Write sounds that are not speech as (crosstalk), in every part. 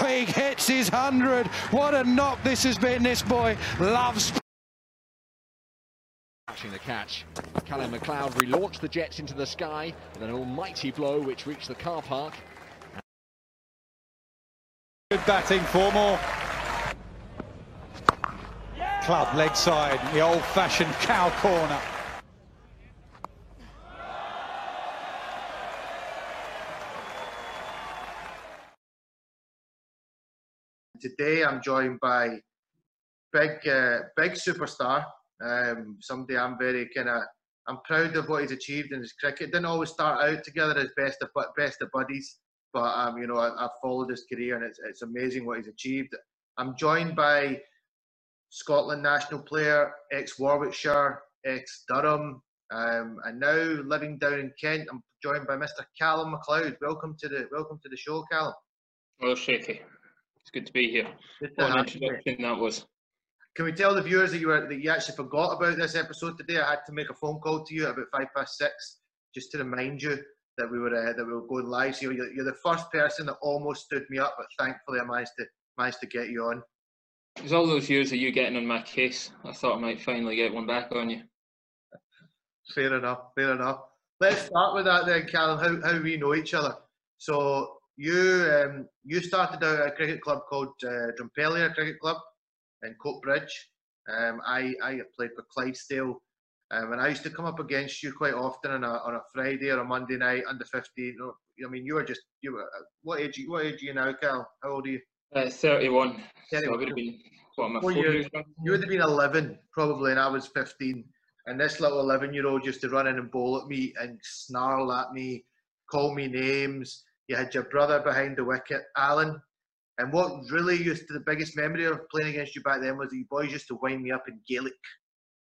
Oh, he hits his 100. What a knock this has been. This boy loves. Catching the catch. Callum McLeod relaunched the Jets into the sky with an almighty blow which reached the car park. Good batting, four more. Club leg side, the old-fashioned cow corner. Today I'm joined by big, uh, big superstar. Um, somebody I'm very kind of I'm proud of what he's achieved in his cricket. Didn't always start out together as best of best of buddies, but um, you know I, have followed his career and it's it's amazing what he's achieved. I'm joined by Scotland national player, ex Warwickshire, ex Durham, um, and now living down in Kent. I'm joined by Mr. Callum McLeod. Welcome to the welcome to the show, Callum. Well, Shaky. It's good to be here. What an introduction that was. Can we tell the viewers that you were that you actually forgot about this episode today? I had to make a phone call to you at about five past six just to remind you that we were uh, that we were going live. So you're, you're the first person that almost stood me up, but thankfully I managed to managed to get you on. It was all those years of you getting on my case. I thought I might finally get one back on you. Fair enough. Fair enough. Let's start with that then, Callum. How how we know each other. So you um, you started out at a cricket club called uh, Drumpellier Cricket Club in Coatbridge. Um, I I played for Clydesdale, um, and I used to come up against you quite often on a on a Friday or a Monday night under 15. I mean, you were just you were what age what age are you now, Cal? How old are you? Uh, 31. 31. So I would have been what my four, years. years you would have been 11 probably, and I was 15. And this little 11 year old used to run in and bowl at me and snarl at me, call me names you had your brother behind the wicket, Alan. And what really used to the biggest memory of playing against you back then was that you boys used to wind me up in Gaelic,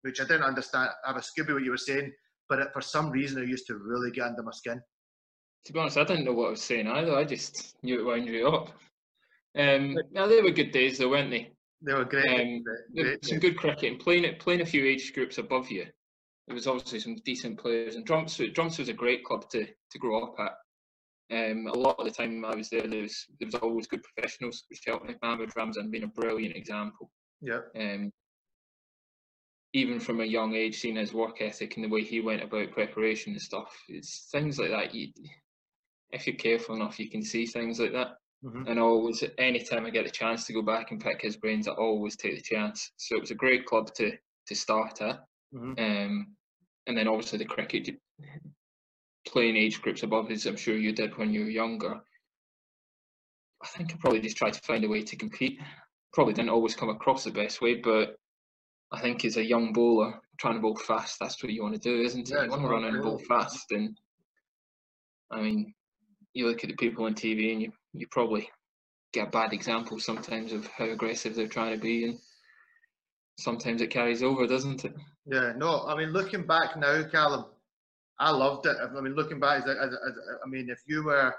which I didn't understand. I have a Scooby what you were saying, but it, for some reason it used to really get under my skin. To be honest, I didn't know what I was saying either. I just knew it wound you up. Um, now they were good days, though, weren't they? They were great. Um, great some good cricket and playing it, playing a few age groups above you. There was obviously some decent players, and Drumps, Drumps was a great club to to grow up at. Um, a lot of the time I was there, there was, there was always good professionals, which helped me. Mohammad Ramzan being a brilliant example. Yeah. Um, even from a young age, seeing his work ethic and the way he went about preparation and stuff, it's things like that. You, if you're careful enough, you can see things like that. Mm-hmm. And always, anytime I get a chance to go back and pick his brains, I always take the chance. So it was a great club to to start at. Mm-hmm. Um, and then obviously the cricket playing age groups above as I'm sure you did when you were younger, I think I probably just tried to find a way to compete. Probably didn't always come across the best way, but I think as a young bowler, trying to bowl fast, that's what you want to do, isn't it? Yeah, you want to run and bowl fast. And I mean, you look at the people on TV and you, you probably get a bad example sometimes of how aggressive they're trying to be. And sometimes it carries over, doesn't it? Yeah, no, I mean, looking back now, Callum, I loved it. I mean, looking back, as, I mean, if you were,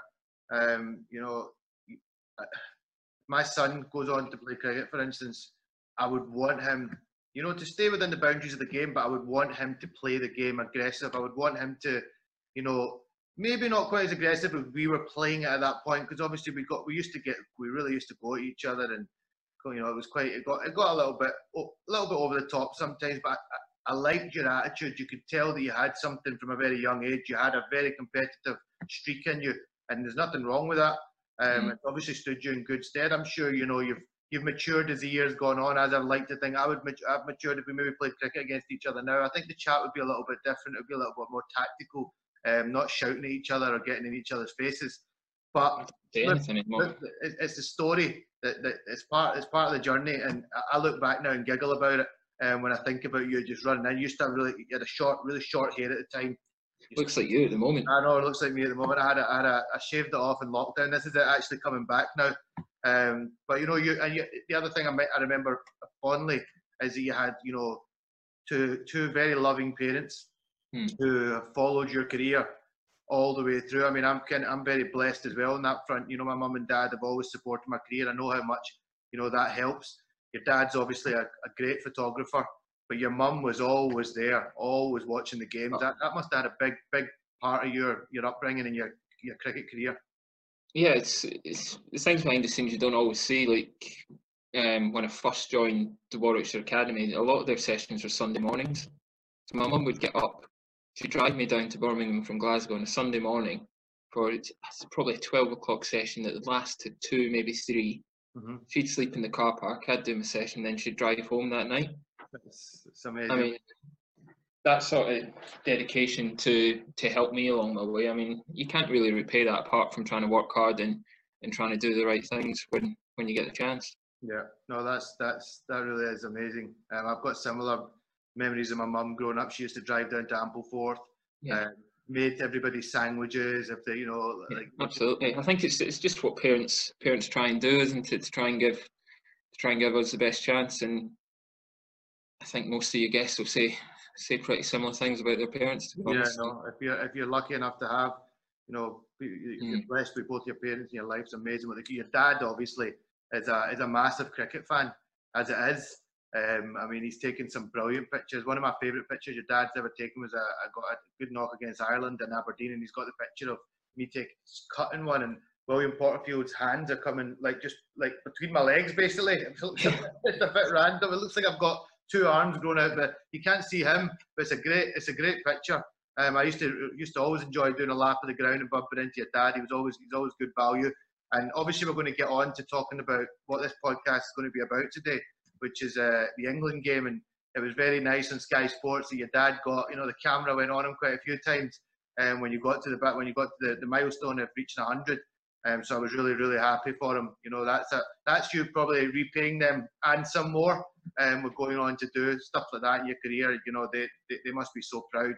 um, you know, uh, my son goes on to play cricket, for instance, I would want him, you know, to stay within the boundaries of the game, but I would want him to play the game aggressive. I would want him to, you know, maybe not quite as aggressive as we were playing at that point, because obviously we got, we used to get, we really used to go at each other and, you know, it was quite, it got, it got a little bit, a little bit over the top sometimes, but I liked your attitude. You could tell that you had something from a very young age. You had a very competitive streak in you, and there's nothing wrong with that. Um, mm. It obviously stood you in good stead. I'm sure you know you've you've matured as the years gone on. As I'd like to think, I would I've matured if we maybe played cricket against each other now. I think the chat would be a little bit different. It would be a little bit more tactical, um, not shouting at each other or getting in each other's faces. But it's, it's the story that, that it's part it's part of the journey, and I look back now and giggle about it. Um, when I think about you just running in, you used to have really, you had a short, really short hair at the time. Looks like you at the moment. I know, it looks like me at the moment. I had, a, I, had a, I shaved it off in lockdown. This is it actually coming back now. Um, but you know, you and you, the other thing I, might, I remember fondly is that you had, you know, two two very loving parents hmm. who have followed your career all the way through. I mean, I'm kind I'm very blessed as well on that front. You know, my mum and dad have always supported my career. I know how much you know that helps your dad's obviously a, a great photographer, but your mum was always there, always watching the games. Oh. That, that must have had a big, big part of your, your upbringing and your, your cricket career. yeah, it's it's it's things behind the scenes you don't always see. Like um, when I first joined the Warwickshire Academy, a lot of their sessions were Sunday mornings. So my mum would get up, she'd drive me down to Birmingham from Glasgow on a Sunday morning for it's probably a twelve o'clock session that would last to two, maybe 3 Mhm. She'd sleep in the car park. I'd do my session, then she'd drive home that night. It's, it's amazing. I mean, that sort of dedication to to help me along my way. I mean, you can't really repay that apart from trying to work hard and and trying to do the right things when when you get the chance. Yeah, no, that's that's that really is amazing. Um, I've got similar memories of my mum growing up. She used to drive down to Ampleforth, Yeah. um, made everybody sandwiches. If they, you know, Yeah, like absolutely. I think it's it's just what parents parents try and do, isn't it? To try and give to try and give us the best chance. And I think most of your guests will say say pretty similar things about their parents. To be yeah, no. If you're if you're lucky enough to have, you know, you- you- you're Mm. blessed with both your parents in your life's amazing. Do. Your dad obviously is a is a massive cricket fan, as it is. Um, I mean, he's taken some brilliant pictures. One of my favourite pictures your dad's ever taken was a, I got a good knock against Ireland in Aberdeen, and he's got the picture of me taking cutting one, and William Porterfield's hands are coming like just like between my legs, basically. (laughs) It's a bit random. It looks like I've got two arms grown out, but you can't see him. But it's a great, it's a great picture. Um, I used to used to always enjoy doing a lap of the ground and bumping into your dad. He was always he's always good value. And obviously, we're going to get on to talking about what this podcast is going to be about today, which is uh, the England game. And it was very nice on Sky Sports that your dad got. You know, the camera went on him quite a few times. Um, when you got to the back, when you got to the, the milestone of reaching 100. Um, so I was really, really happy for him. You know, that's a, that's you probably repaying them and some more. Um, we're going on to do stuff like that in your career. You know, they, they, they must be so proud.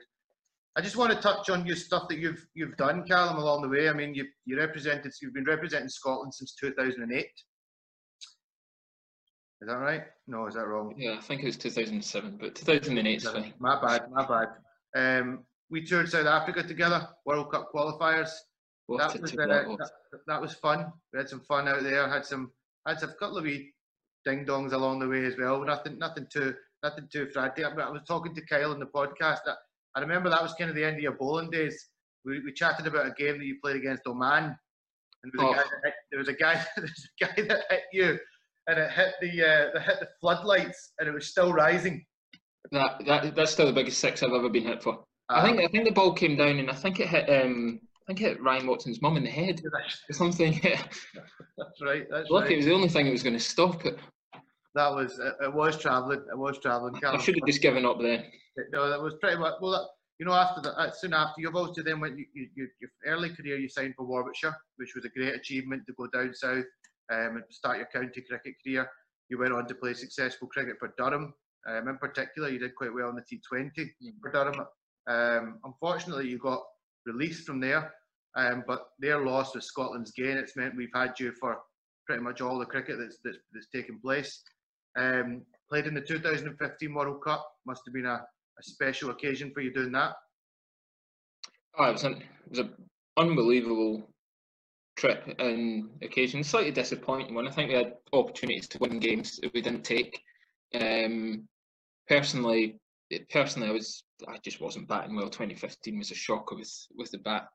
I just want to touch on your stuff that you've you've done, Callum, along the way. I mean, you you represented, you've been representing Scotland since 2008. Is that right? No, is that wrong? Yeah, I think it was 2007, but 2008 is fine. My bad, my bad. Um, we toured South Africa together, World Cup qualifiers. That was uh, that that, was fun. We had some fun out there. Had some had some couple of wee ding dongs along the way as well. Nothing nothing too nothing too frantic. I was talking to Kyle in the podcast. That I remember that was kind of the end of your bowling days. We, we chatted about a game that you played against Oman, and there was, a, Oh. guy that hit, there was a guy (laughs) there was a guy that hit you, and it hit the uh, that hit the floodlights, and it was still rising. That, that that's still the biggest six I've ever been hit for. I Uh, think I think the ball came down and I think it hit um I think it hit Ryan Watson's mum in the head or something. (laughs) That's right. That's Lucky it was the only thing that was going to stop it. That was it, it was travelling. It was travelling. I should have just given up then. No, that was pretty much well. That, you know, after that, uh, soon after you've also then went you, you, your early career. You signed for Warwickshire, which was a great achievement to go down south um, and start your county cricket career. You went on to play successful cricket for Durham. Um, in particular, you did quite well in the T20 Mm. for Durham. Um, unfortunately, you got released from there, um, but their loss was Scotland's gain. It's meant we've had you for pretty much all the cricket that's that's, that's taken place. Um, played in the 2015 World Cup. Must have been a, a special occasion for you doing that. Oh, it was an it was an unbelievable trip and occasion. Slightly disappointing one. I think we had opportunities to win games that we didn't take. Um, personally, personally, I was I just wasn't batting well. 2015 was a shocker with with the bat.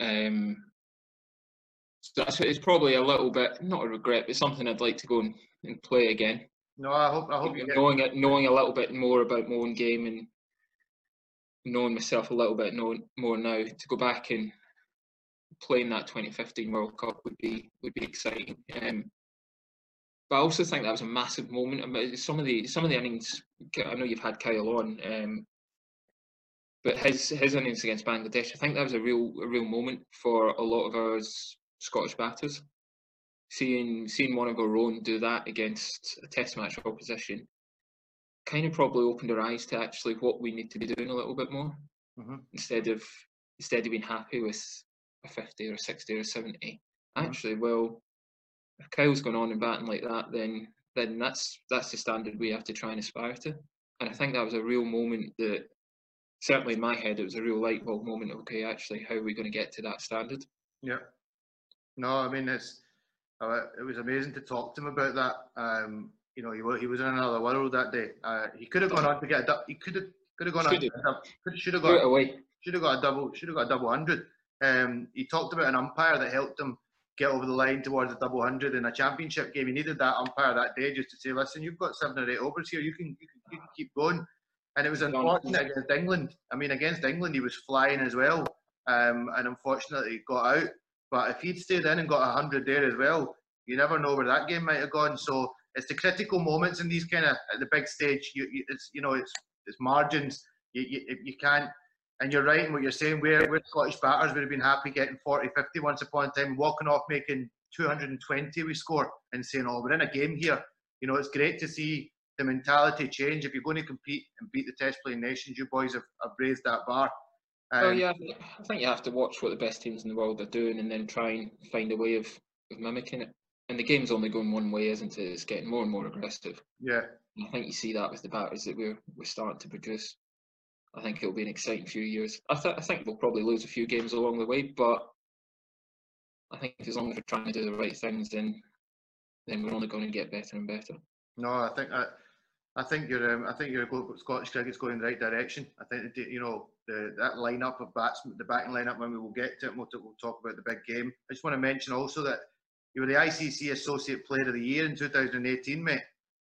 Um, so that's it's probably a little bit not a regret, but something I'd like to go and, and play again. No, I hope I hope knowing it, knowing a little bit more about my own game and knowing myself a little bit more now to go back and playing that 2015 World Cup would be would be exciting. Um, but I also think that was a massive moment. I mean, some of the some of the innings. I know you've had Kyle on, um, but his his innings against Bangladesh, I think that was a real a real moment for a lot of us Scottish batters. Seeing seeing one of our own do that against a Test match opposition, kind of probably opened our eyes to actually what we need to be doing a little bit more Mhm. instead of instead of being happy with a 50 or a 60 or a 70 Mhm. actually well if Kyle's gone on and batting like that then then that's that's the standard we have to try and aspire to and I think that was a real moment that certainly in my head it was a real light bulb moment okay actually how are we going to get to that standard Yeah. No, I mean it's uh, it was amazing to talk to him about that. Um, you know, he was he was in another world that day. Uh, he could have gone on to get a he could have could have gone on Should've. to get a dou- could should have away should have got a double should have got a double hundred. Um, he talked about an umpire that helped him get over the line towards the double hundred in a championship game. He needed that umpire that day just to say, listen, you've got seven or eight overs here. You can you can, you can keep going. And it was unfortunate against England. I mean, against England, he was flying as well, um, and unfortunately he got out. But if he'd stayed in and got hundred there as well, you never know where that game might have gone. So it's the critical moments in these kind of at the big stage. You, you it's you know it's it's margins. You, you, you can't and you're right in what you're saying. Where, where Scottish batters would have been happy getting 40, 50 once upon a time, walking off making 220 we score and saying, oh, we're in a game here. You know, it's great to see the mentality change. If you're going to compete and beat the test playing nations, you boys have, have raised that bar. Um, oh yeah, I think you have to watch what the best teams in the world are doing and then try and find a way of, of mimicking it. And the game's only going one way, isn't it? It's getting more and more aggressive. Yeah. I think you see that with the batters that we're we're starting to produce. I think it'll be an exciting few years. I, th- I think we'll probably lose a few games along the way, but I think as long as we're trying to do the right things, then then we're only going to get better and better. No, I think I, I think you're um, I think your Scottish cricket's going in the right direction. I think you know the that lineup of batsmen, the batting lineup. When we will get to it, we'll, we'll talk about the big game. I just want to mention also that you were the ICC Associate Player of the Year in 2018, mate.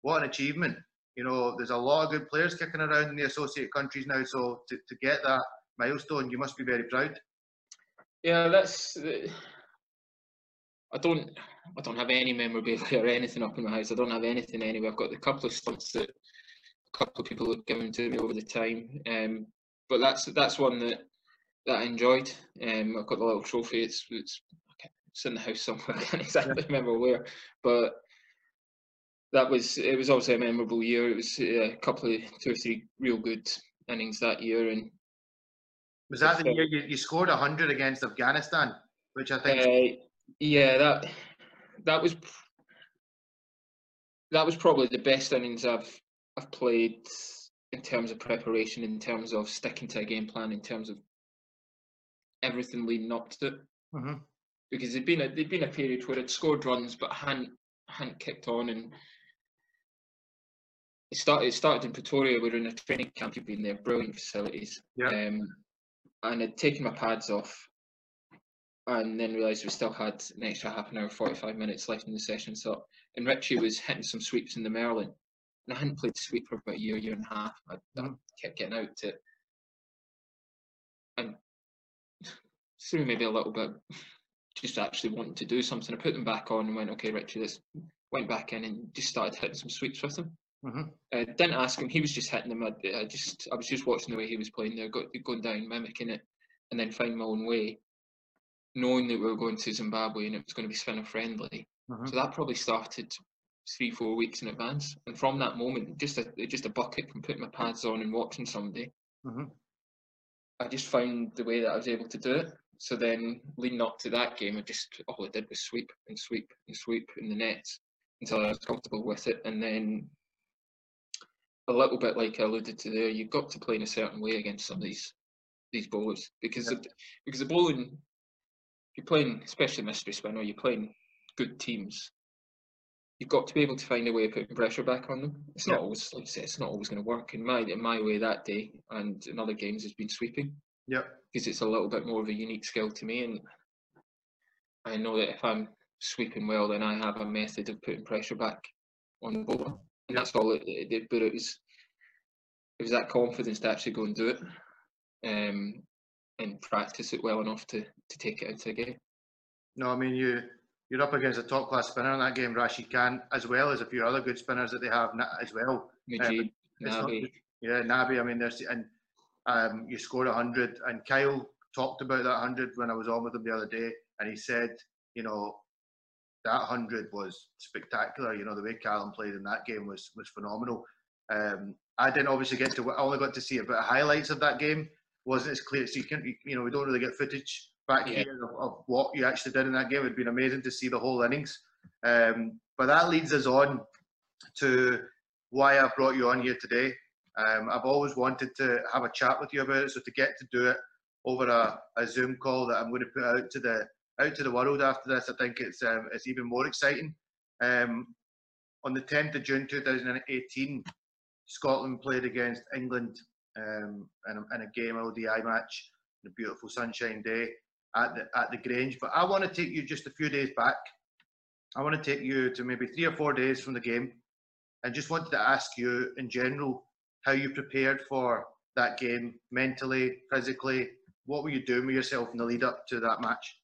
What an achievement! You know, there's a lot of good players kicking around in the associate countries now. So to, to get that milestone, you must be very proud. Yeah, that's. I don't. I don't have any memorabilia or anything up in my house. I don't have anything anyway. I've got a couple of stunts that a couple of people have given to me over the time. Um, but that's that's one that that I enjoyed. Um, I've got the little trophy. It's it's it's in the house somewhere. (laughs) I can't exactly yeah. remember where, but that was it was obviously a memorable year. It was uh, a couple of two or three real good innings that year, and was that the year you, you scored hundred against Afghanistan, which I think. Uh, yeah, that that was that was probably the best innings I've I've played in terms of preparation, in terms of sticking to a game plan, in terms of everything leading up to it. Mm-hmm. Because there'd been a there'd been a period where I'd scored runs but hadn't hadn't kicked on and it started, it started in Pretoria. We were in a training camp. You've been there, brilliant facilities. Yeah. Um, and I'd taken my pads off, and then realised we still had an extra half an hour, forty-five minutes left in the session. So, and Richie was hitting some sweeps in the Merlyn, and I hadn't played sweep for about a year, year and a half. I, mm-hmm. I kept getting out to, and through maybe a little bit, just actually wanting to do something. I put them back on and went, okay, Richie, let's went back in and just started hitting some sweeps with them. Mm-hmm. Uh, didn't ask him. He was just hitting them. I, I, just I was just watching the way he was playing there, got, going down, mimicking it, and then finding my own way, knowing that we were going to Zimbabwe and it was going to be spinner friendly. Mm-hmm. So that probably started three four weeks in advance, and from that moment, just a just a bucket from putting my pads on and watching somebody. Mm-hmm. I just found the way that I was able to do it. So then, leading up to that game, I just all I did was sweep and sweep and sweep in the nets until I was comfortable with it, and then a little bit like I alluded to there, you've got to play in a certain way against some of these these bowlers because yeah. of, because the bowling you're playing, especially mystery spin, or you're playing good teams. You've got to be able to find a way of putting pressure back on them. It's yeah. not always, like I say, it's not always going to work. In my in my way that day and in other games has been sweeping. Yeah, because it's a little bit more of a unique skill to me, and I know that if I'm sweeping well, then I have a method of putting pressure back on the bowler that's all it, it, did. But it was it was that confidence to actually go and do it, um, and practice it well enough to to take it into a game. No, I mean you you're up against a top class spinner in that game, Rashid Khan, as well as a few other good spinners that they have as well. Mujeeb, um, Nabi. yeah, Nabi. I mean, there's and um, you scored hundred, and Kyle talked about that hundred when I was on with him the other day, and he said, you know, that hundred was spectacular. You know, the way Callum played in that game was was phenomenal. Um, I didn't obviously get to. I only got to see a bit of highlights of that game. wasn't as clear. So you can you know we don't really get footage back yeah. here of, of, what you actually did in that game. It'd been amazing to see the whole innings. Um, but that leads us on to why I've brought you on here today. Um, I've always wanted to have a chat with you about it, so to get to do it over a, a Zoom call that I'm going to put out to the out to the world after this, I think it's um, it's even more exciting. Um, on the 10th of June 2018, Scotland played against England um, in, a, in a game ODI match, in a beautiful sunshine day. at the at the Grange. But I want to take you just a few days back. I want to take you to maybe three or four days from the game, and just wanted to ask you in general how you prepared for that game mentally, physically. What were you doing with yourself in the lead up to that match?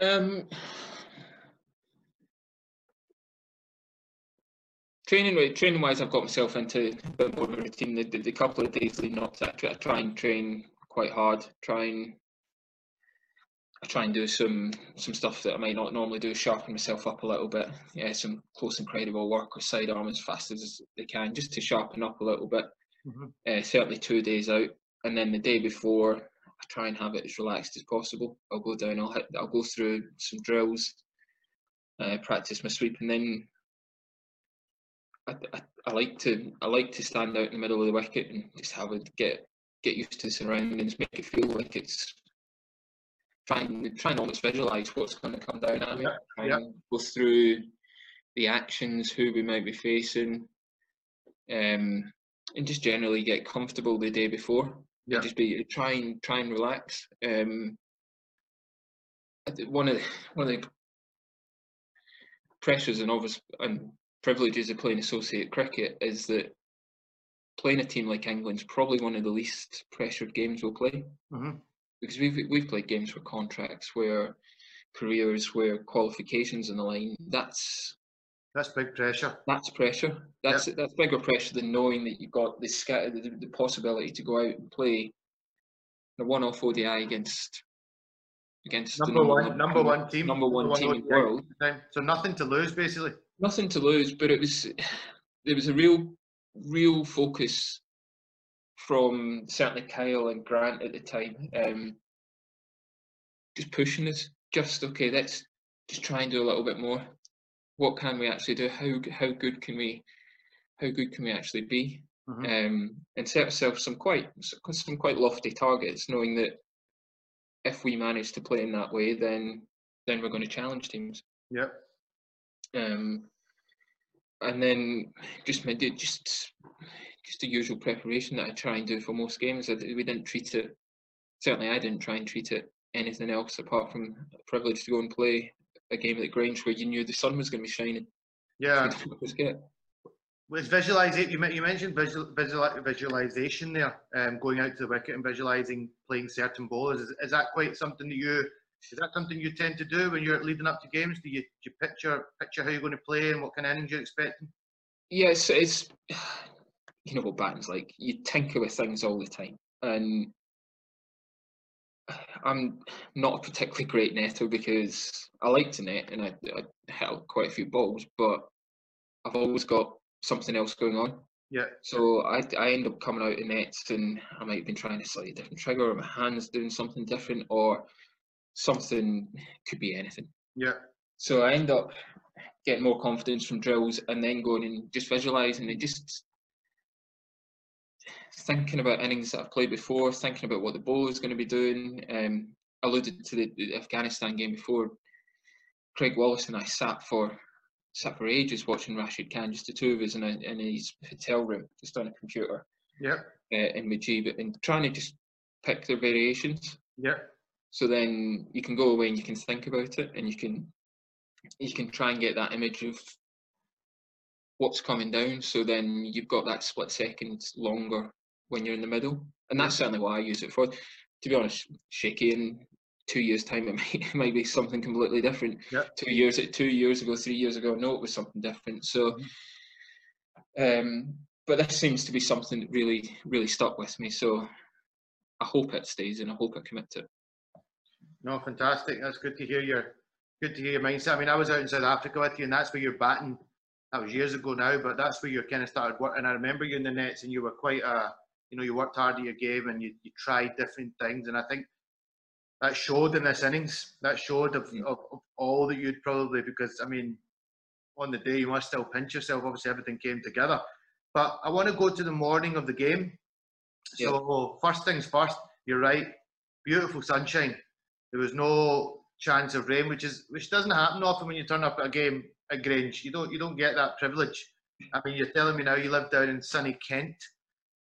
Um, training training wise, I've got myself into a bit more of a routine. The, the, the couple of days leading up to that, I try and train quite hard. Try and I try and do some some stuff that I might not normally do, sharpen myself up a little bit. Yeah, some close incredible credible work with sidearm as fast as they can, just to sharpen up a little bit. Mm-hmm. Uh, certainly two days out, and then the day before, try and have it as relaxed as possible. I'll go down, I'll hit, I'll go through some drills, uh, practice my sweep, and then I, I, I, like to I like to stand out in the middle of the wicket and just have it get get used to the surroundings, make it feel like it's trying trying to almost visualize what's going to come down at me. Yeah, try yeah. and go through the actions, who we might be facing, um, and just generally get comfortable the day before. Yeah. just be try and try and relax. Um, one of the, one of the pressures and obvious and privileges of playing associate cricket is that playing a team like England's probably one of the least pressured games we'll play. Mm-hmm because we've we've played games for contracts where careers where qualifications in the line that's that's big pressure. That's pressure. That's yep. that's bigger pressure than knowing that you've got the, the, the possibility to go out and play the one-off ODI against against number, number one, number one team. Number one, number team in the world. So nothing to lose basically. Nothing to lose but it was there was a real real focus from certainly Kyle and Grant at the time, um, just pushing us. Just okay, let's just try and do a little bit more. What can we actually do? How how good can we how good can we actually be? Mm-hmm. Um, and set ourselves some quite some quite lofty targets, knowing that if we manage to play in that way, then then we're going to challenge teams. Yep. Um, and then just just just the usual preparation that I try and do for most games. We didn't treat it, certainly I didn't try and treat it anything else apart from a privilege to go and play a game at the Grange where you knew the sun was going to be shining. Yeah. With visualization, you, you mentioned visual, visual, visualization there, um, going out to the wicket and visualizing playing certain bowlers. Is, is that quite something that you is that something you tend to do when you're leading up to games? Do you, do you picture picture how you're going to play and what kind of innings you're expecting? Yes, it's (sighs) you know what batting's like. You tinker with things all the time, and I'm not a particularly great netter because I like to net and I, I hit quite a few balls, but I've always got something else going on. Yeah. So I, I end up coming out in nets and I might have been trying a slightly different trigger or my hand's doing something different or something could be anything. Yeah. So I end up getting more confidence from drills and then going and just visualizing and just thinking about innings that I've played before, thinking about what the bowler is going to be doing. Um, alluded to the, the, Afghanistan game before. Craig Wallace and I sat for sat for ages watching Rashid Khan, just the two of us in, a, in his hotel room, just on a computer. Yeah. Uh, in Mujeeb, and trying to just pick their variations. Yeah. So then you can go away and you can think about it, and you can you can try and get that image of what's coming down. So then you've got that split second longer when you're in the middle, and that's certainly what I use it for. To be honest, shaky in two years' time, (laughs) it might, it might be something completely different. Yep. Two years, two years ago, three years ago, no, it was something different. So, mm-hmm. um, but this seems to be something that really, really stuck with me. So, I hope it stays, and I hope I commit to it. No, fantastic. That's good to hear your good to hear your mindset. I mean, I was out in South Africa with you, and that's where you're batting. That was years ago now, but that's where you kind of started working. I remember you in the nets, and you were quite a you know, you worked hard at your game and you, you tried different things. And I think that showed in this innings. That showed of, mm. of, of, all that you'd probably, because I mean, on the day you must still pinch yourself. Obviously, everything came together. But I want to go to the morning of the game. So, first things first, you're right. Beautiful sunshine. There was no chance of rain, which is which doesn't happen often when you turn up at a game at Grange. You don't you don't get that privilege. I mean, you're telling me now you live down in sunny Kent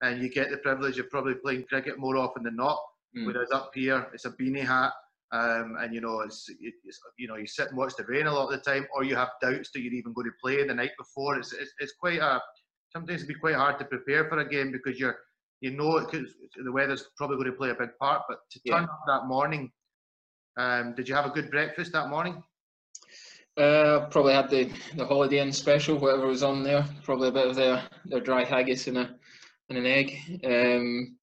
and you get the privilege of probably playing cricket more often than not. Mm. Whereas up here, it's a beanie hat um, and you know it's, it's, you know you sit and watch the rain a lot of the time, or you have doubts that you're even going to play the night before. It's it's, it's quite a sometimes it'd be quite hard to prepare for a game because you're you know the weather's probably going to play a big part. But to turn Yeah. up that morning, um, did you have a good breakfast that morning? Uh, probably had the, the Holiday Inn special, whatever was on there. Probably a bit of their, their dry haggis and a and an egg. Um,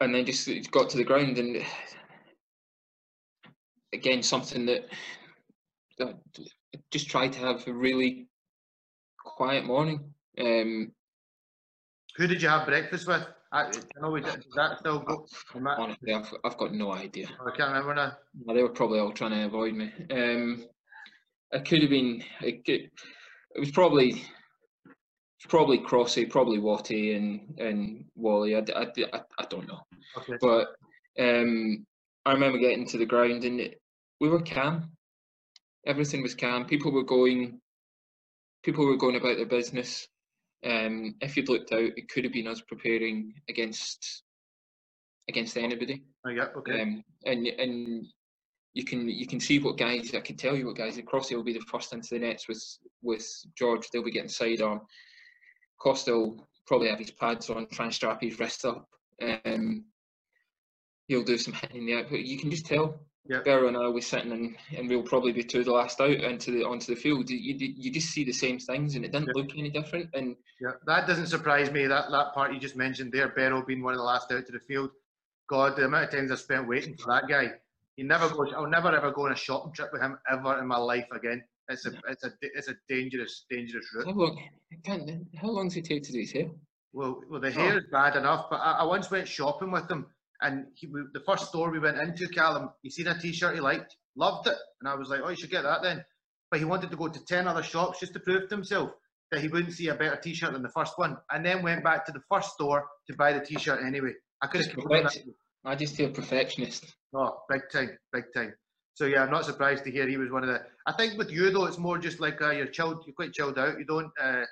and then just got to the ground and again something that that just tried to have a really quiet morning. Um, Who did you have breakfast with? I, I know we did. Did that still go? I honestly, I've, I've got no idea. I can't remember now. No, they were probably all trying to avoid me. Um, it could have been. It, could, it was probably. Probably Crossy, probably Watty, and and Wally. I I I don't know, Okay. but um, I remember getting to the ground and it, we were calm. Everything was calm. People were going. People were going about their business. Um, if you'd looked out, it could have been us preparing against against anybody. Oh, yeah. Okay. Um, and and you can you can see what guys I can tell you what guys. Crossy will be the first into the nets with with George. They'll be getting sidearm. Costa will probably have his pads on, try and strap his wrist up. Um, he'll do some hitting in the output. You can just tell. Yeah. Barrow and I will be sitting and, and we'll probably be two of the last out into the onto the field. You, you, you just see the same things and it didn't Yeah. look any different. And Yeah, that doesn't surprise me. That that part you just mentioned there, Barrow being one of the last out to the field. God, the amount of times I spent waiting for that guy. He never goes. I'll never ever go on a shopping trip with him ever in my life again. It's a it's a it's a dangerous dangerous route. how long? Can't, how long does it take to do his hair? Well, well, the hair oh. is bad enough, but I, I once went shopping with him, and he, we, the first store we went into, Callum, he seen a T-shirt he liked, loved it, and I was like, oh, you should get that then. But he wanted to go to ten other shops just to prove to himself that he wouldn't see a better T-shirt than the first one, and then went back to the first store to buy the T-shirt anyway. I could have I just feel perfectionist. Oh, big time, big time. So yeah, I'm not surprised to hear he was one of the. I think with you though, it's more just like uh, you're chilled, you're quite chilled out. You don't, uh,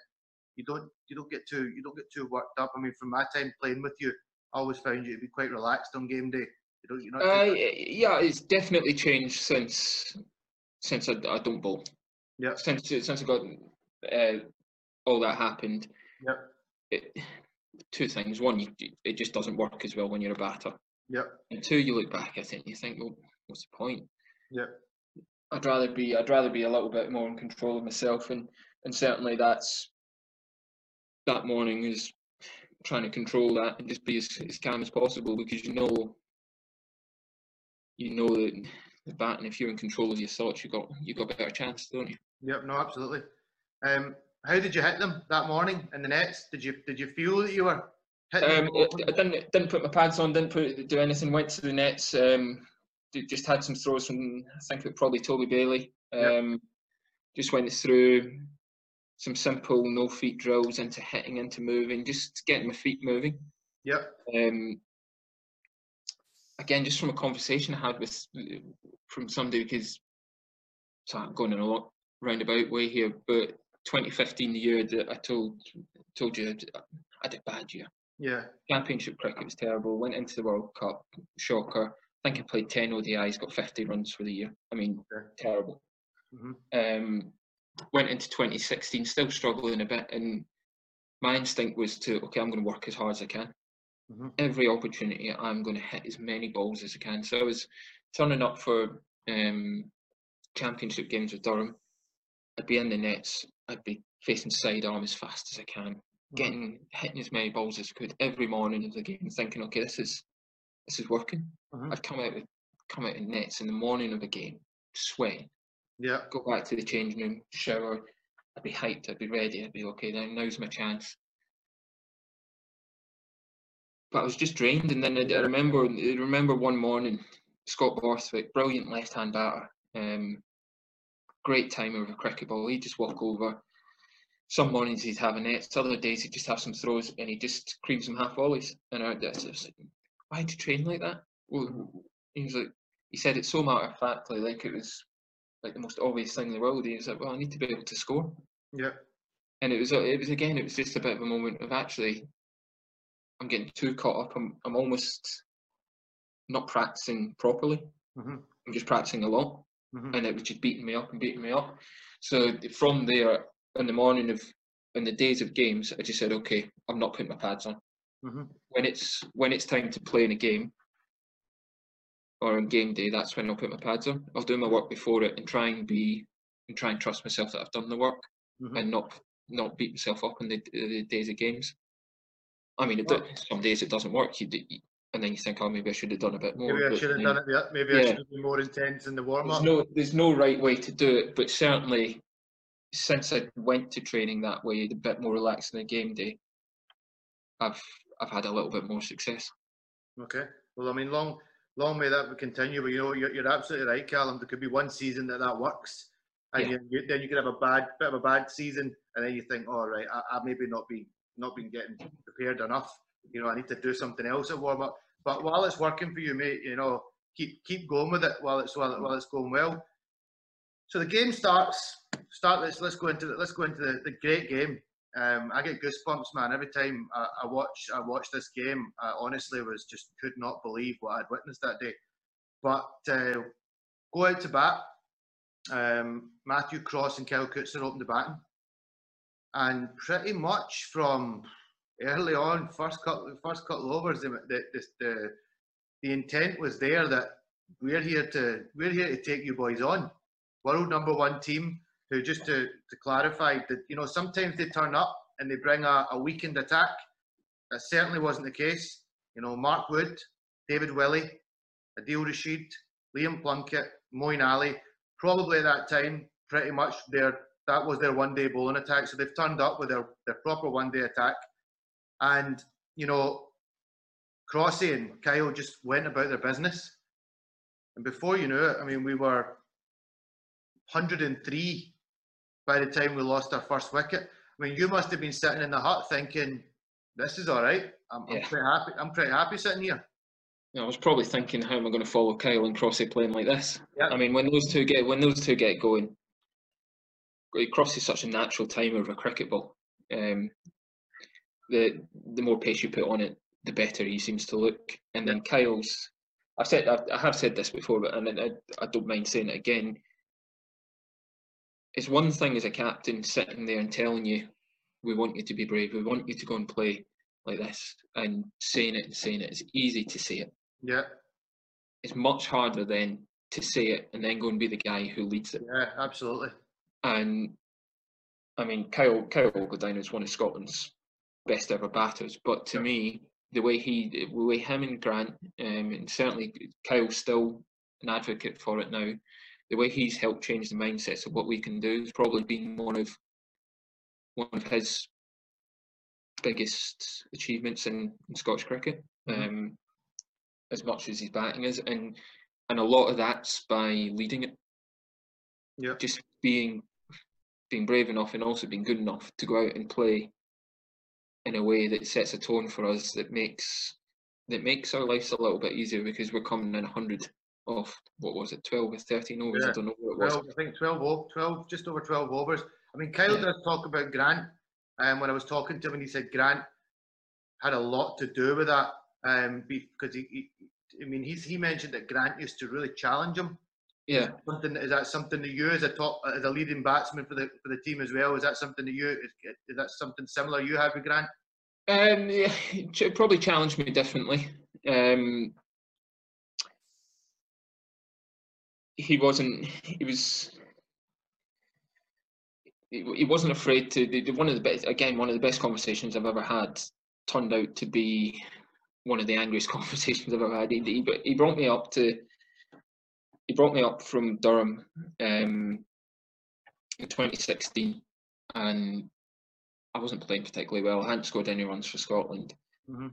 you don't, you don't get too, you don't get too worked up. I mean, from my time playing with you, I always found you to be quite relaxed on game day. You don't, you're not. Uh, yeah, it's definitely changed since since I, I don't bowl. Yeah. Since since I got uh, all that happened. Yep. It, two things. One, you, it just doesn't work as well when you're a batter. Yep. And two, you look back at it and you think, well, what's the point? Yep. I'd rather be I'd rather be a little bit more in control of myself and and certainly that's that morning is trying to control that and just be as, as calm as possible because you know you know that the batting if you're in control of your thoughts you got you got a better chance don't you Yep. No, absolutely. Um, how did you hit them that morning in the nets? Did you did you feel that you were hitting? um, them I. I didn't didn't put my pads on didn't put do anything went to the nets um, just had some throws from I think it probably Toby Bailey Yep. um, just went through some simple no feet drills into hitting into moving just getting my feet moving Yeah. um, again, just from a conversation I had with from somebody because so I'm going in a lot roundabout way here, but 2015, the year that I told told you I did bad year. Yeah. Championship cricket was terrible. Went into the World Cup, shocker. I think he played 10 ODIs, got 50 runs for the year. I mean, terrible. Mhm. Um, went into 2016, still struggling a bit, and my instinct was to okay, I'm going to work as hard as I can Mhm. every opportunity, I'm going to hit as many balls as I can. So I was turning up for um, championship games with Durham. I'd be in the nets. I'd be facing sidearm as fast as I can, getting hitting as many balls as I could every morning of the game, thinking, okay, this is this is working. Mhm. I'd come out with come out in nets in the morning of a game, sweating, Yeah. go back to the changing room, shower. I'd be hyped. I'd be ready. I'd be okay. Then now's my chance. But I was just drained, and then I, I remember. I remember one morning, Scott Borthwick, brilliant left-hand batter, um, great timer with a cricket ball. He'd just walk over. Some mornings he'd have a net, other days he'd just have some throws, and he just cream some half volleys. And I, I was like, "Why do you train like that?" Well, he was like, he said it so matter of factly, like it was like the most obvious thing in the world. He was like, "Well, I need to be able to score." Yeah. and it was it was again it was just a bit of a moment of actually I'm getting too caught up I'm I'm almost not practicing properly. Mm-hmm. I'm just practicing a lot, Mhm. and it was just beating me up and beating me up. So from there, in the morning of in the days of games, I just said, okay, I'm not putting my pads on. Mhm. When it's when it's time to play in a game or on game day, that's when I'll put my pads on. I'll do my work before it and try and be and try and trust myself that I've done the work Mhm. and not not beat myself up in the, the days of games. I mean, it Well- do, some days it doesn't work, you, and then you think, oh, maybe I should have done a bit more. Maybe I should have done it. Maybe I should have been more intense in the warm There's up. no, there's no right way to do it, but certainly since I went to training that way, a bit more relaxed than a game day, I've I've had a little bit more success. Okay. Well, I mean, long, long may that continue. But you know, you're, you're absolutely right, Callum. There could be one season that that works, and Yeah. you, then you could have a bad, bit of a bad season, and then you think, all right, I, I maybe not be not been getting prepared enough. You know, I need to do something else at warm up. But while it's working for you, mate, you know, keep keep going with it while it's while, while it's going well. So the game starts. Start. Let's let's go into the, let's go into the, the great game. Um, I get goosebumps, man. Every time I, I watch I watch this game, I honestly was just could not believe what I'd witnessed that day. But uh, go out to bat. Um, Matthew Cross and Kyle Coetzer opened the batting, and pretty much from early on, first couple first couple overs, the the, the the the intent was there that we're here to we're here to take you boys on. World number one team who just to, to clarify that you know sometimes they turn up and they bring a, a weakened attack. That certainly wasn't the case. You know, Mark Wood, David Willey, Adil Rashid, Liam Plunkett, Moeen Ali, probably at that time, pretty much their that was their one day bowling attack. So they've turned up with their, their proper one day attack. And, you know, Crossy and Kyle just went about their business. And before you knew it, I mean, we were 103 by the time we lost our first wicket. I mean, you must have been sitting in the hut thinking, "This is all right. I'm, I'm pretty happy. I'm pretty happy sitting here." I was probably thinking, how am I going to follow Kyle and Crossy playing like this? Yeah. I mean, when those two get when those two get going, Crossy's such a natural timer of a cricket ball. Um, the the more pace you put on it, the better he seems to look. And then Kyle's, I've said I've, I have said this before, but and I, I don't mind saying it again. It's one thing as a captain sitting there and telling you, "We want you to be brave. We want you to go and play like this," and saying it and saying it. It's easy to say it. Yeah, It's much harder then to say it and then go and be the guy who leads it. yeah, absolutely. And I mean, Kyle Kyle down as one of Scotland's best ever batters. But to Yeah. me, the way he, the way him and Grant, um, and certainly Kyle's still an advocate for it now. The way he's helped change the mindsets of what we can do has probably been one of one of his biggest achievements in, in Scottish cricket. Mhm. Um, as much as his batting is, and and a lot of that's by leading it Yeah, just being being brave enough and also being good enough to go out and play in a way that sets a tone for us that makes that makes our lives a little bit easier because we're coming in 100 off what was it 12 or 13 overs Yeah, I don't know what it was 12, I think 12, o- 12, just over 12 overs. I mean, Kyle Yeah. does talk about Grant. Um, when I was talking to him, and he said Grant had a lot to do with that. Um, because he, he, I mean, he's, he mentioned that Grant used to really challenge him. yeah Something is that something that you, as a top, as a leading batsman for the for the team as well, is that something that you, is, is that something similar you have with Grant? um yeah (laughs) it probably challenged me differently um he wasn't he was he wasn't afraid to the- the- one of the best again one of the best conversations I've ever had turned out to be one of the angriest (laughs) conversations I've ever had he, he, he brought me up to he brought me up from Durham um, in 2016 and I wasn't playing particularly well I hadn't scored any runs for Scotland Mhm.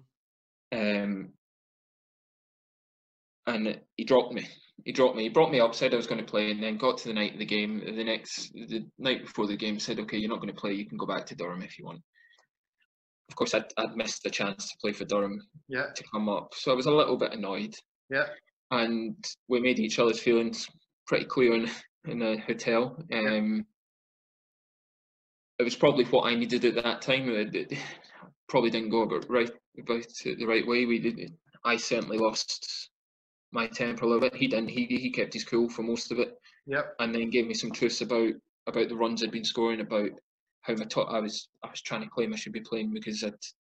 um, and he dropped me. He dropped me. He brought me up, said I was going to play, and then got to the night of the game. The next, the night before the game, said, "Okay, you're not going to play. You can go back to Durham if you want." Of course, I'd, I'd missed the chance to play for Durham Yeah, to come up, so I was a little bit annoyed. yeah, And we made each other's feelings pretty clear in in a hotel. Um, it was probably what I needed at that time. It, it probably didn't go about right about it the right way. We did. I certainly lost my temper a little bit. He didn't. He he kept his cool for most of it. Yep. And then gave me some truths about about the runs I'd been scoring, about how my top, I was I was trying to claim I should be playing because I'd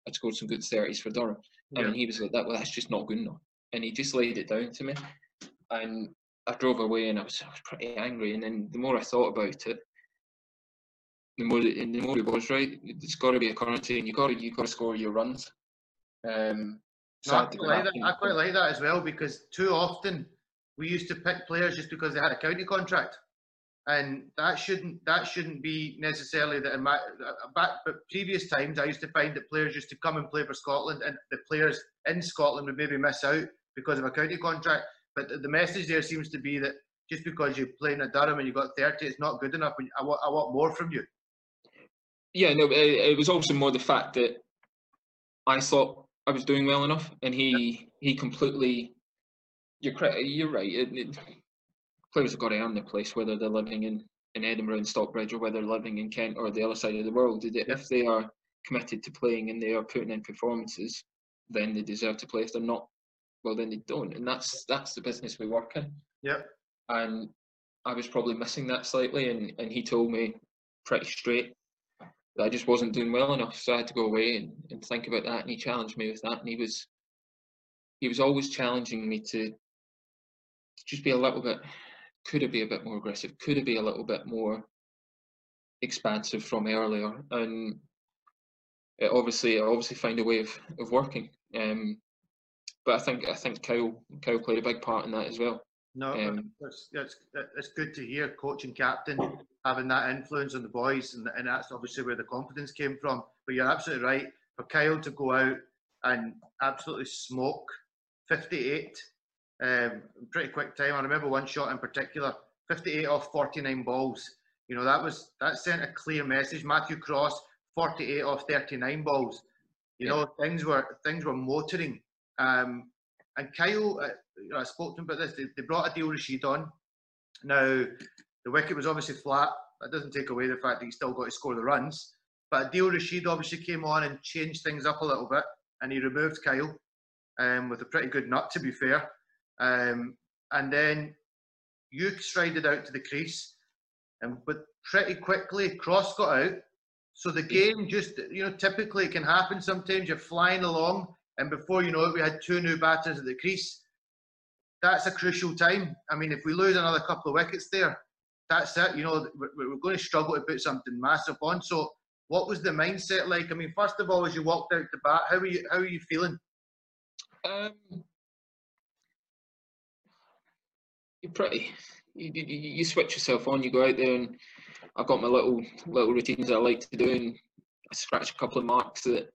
I'd scored some good thirties for Durham. Yeah. And he was like that. Well, that's just not good enough. And he just laid it down to me. And I drove away, and I was I was pretty angry. And then the more I thought about it, the more and the more it was right. It's got to be a currency, and you got to you got to score your runs. Um, No, I quite like that. I quite like that as well because too often we used to pick players just because they had a county contract, and that shouldn't that shouldn't be necessarily that. In my back, but previous times I used to find that players used to come and play for Scotland, and the players in Scotland would maybe miss out because of a county contract. But the- the message there seems to be that just because you're playing at Durham and you got 30, it's not good enough. I want I want more from you. yeah, no, it, it was also more the fact that I thought I was doing well enough, and he he completely. You're. You're right. It, it, players have got to earn their place, whether they're living in, in Edinburgh and Stockbridge, or whether they're living in Kent or the other side of the world. If- they are committed to playing and they are putting in performances, then they deserve to play. If they're not, well, then they don't. And that's that's the business we work in. Yep. And I was probably missing that slightly, and, and he told me pretty straight I just wasn't doing well enough. So I had to go away and, and think about that. And he challenged me with that. And he was he was always challenging me to, just be a little bit could it be a bit more aggressive? Could it be a little bit more expansive from earlier? And it obviously I obviously find a way of, of working. Um, but I think I think Kyle Kyle played a big part in that as well. No, Um, that's, that's that's good to hear. Coach and captain having that influence on the boys, and, and that's obviously where the confidence came from. But you're absolutely right. For Kyle to go out and absolutely smoke 58, um, pretty quick time. I remember one shot in particular, 58 off 49 balls. You know that was that sent a clear message. Matthew Cross, 48 off 39 balls. You know things were things were motoring. Um, and Kyle, uh, you know, I spoke to him about this. They, they brought Adil Rashid on. Now, the wicket was obviously flat. That doesn't take away the fact that he still got to score the runs. But Adil Rashid obviously came on and changed things up a little bit, and he removed Kyle um, with a pretty good nut, to be fair. Um, and then you strided out to the crease, and but pretty quickly Cross got out. So the game just, you know, typically it can happen. Sometimes you're flying along, and before you know it, we had two new batters at the crease. That's a crucial time. I mean, if we lose another couple of wickets there, that's it. You know, we're, we're going to struggle to put something massive on. So, what was the mindset like? I mean, first of all, as you walked out the bat, how are you? How are you feeling? Um, you're pretty. You, you, you switch yourself on. You go out there, and I've got my little little routines that I like to do, and I scratch a couple of marks that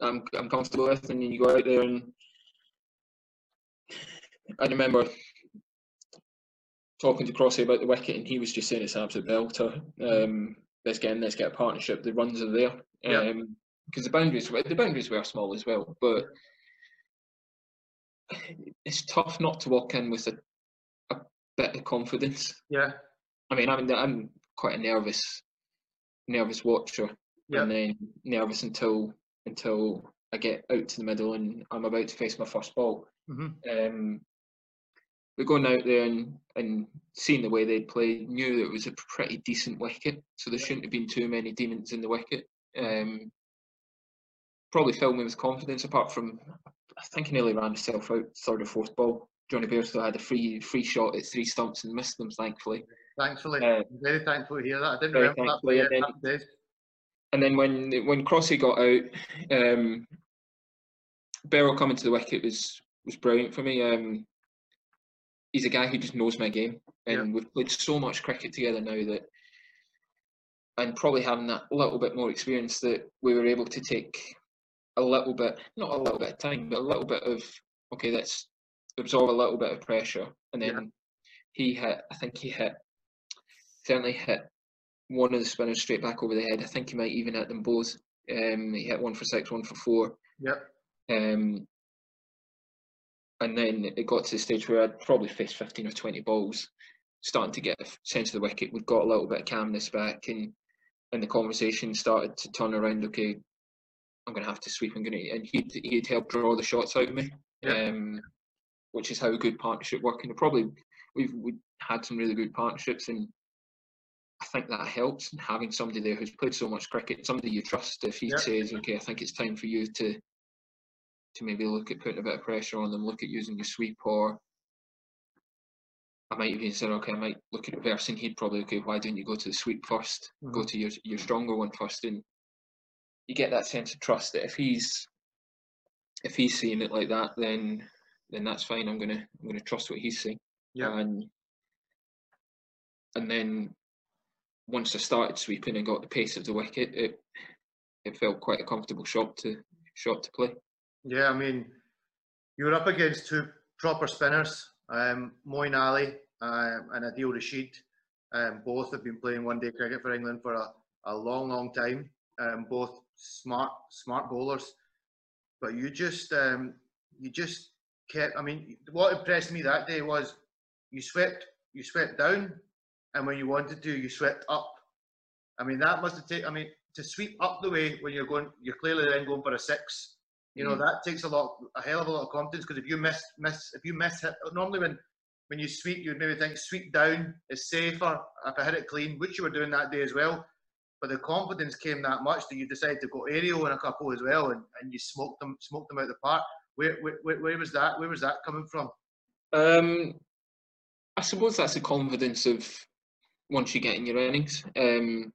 I'm I'm comfortable with, and then you go out there and I remember talking to Crossy about the wicket, and he was just saying it's an absolute belter. Um, let's get in, let's get a partnership. The runs are there. Yeah. Um, because the boundaries were the boundaries were small as well, but it's tough not to walk in with a, a bit of confidence. Yeah, I mean, I'm I'm quite a nervous, nervous watcher, yeah, and then nervous until until I get out to the middle and I'm about to face my first ball. hmm Um, but going out there and, and seeing the way they played, knew that it was a pretty decent wicket, so there shouldn't have been too many demons in the wicket. Um, probably filled me with confidence. Apart from, I think he nearly ran himself out third or fourth ball. Jonny Bairstow had a free free shot at three stumps and missed them, thankfully. Thankfully, Uh, very thankful to hear that. I didn't remember that player. and then-. And then when when Crossy got out, um, Beryl coming to the wicket was was brilliant for me. Um, he's a guy who just knows my game, and we've played so much cricket together now that, and probably having that little bit more experience that we were able to take a little bit, not a little bit of time, but a little bit of okay, let's absorb a little bit of pressure, and then Yeah. he hit. I think he hit certainly hit one of the spinners straight back over the head. I think he might even hit them both. Um, he hit one for six, one for four. Yep. Um, and then it got to the stage where I'd probably faced 15 or 20 balls, starting to get a sense of the wicket. We'd got a little bit of calmness back, and and the conversation started to turn around. Okay, I'm going to have to sweep. I'm going to, and he'd he'd help draw the shots out of me. Yeah. Um, which is how a good partnership working. And probably we've we had some really good partnerships, and I think that helps having somebody there who's played so much cricket, somebody you trust. If he Yep. says, "Okay, I think it's time for you to to maybe look at putting a bit of pressure on them, look at using your sweep," or I might even say, "Okay, I might look at reversing." He'd probably, "Okay, why don't you go to the sweep 1st Go mm-hmm. to your your stronger one first, and you get that sense of trust that if he's if he's seeing it like that, then then that's fine. I'm gonna I'm gonna trust what he's saying. Yeah. And and then once I started sweeping and got the pace of the wicket, it it felt quite a comfortable shot to shot to play. Yeah, I mean, you were up against two proper spinners, um, Moeen Ali um, and Adil Rashid. Um, both have been playing one day cricket for England for a, a long, long time. Um, both smart, smart bowlers. But you just, um, you just kept. I mean, what impressed me that day was you swept, you swept down, and when you wanted to, you swept up. I mean, that must have taken. I mean, to sweep up the way when you're going, you're clearly then going for a six. You know Mm. that takes a lot, a hell of a lot of confidence because if you miss, miss, if you miss hit, normally when when you sweep, you'd maybe think sweep down is safer if I hit it clean, which you were doing that day as well. But the confidence came that much that you decided to go aerial in a couple as well, and, and you smoked them, smoked them out of the park. Where, where, where, where was that? Where was that coming from? Um, I suppose that's the confidence of once you get in your innings. Um,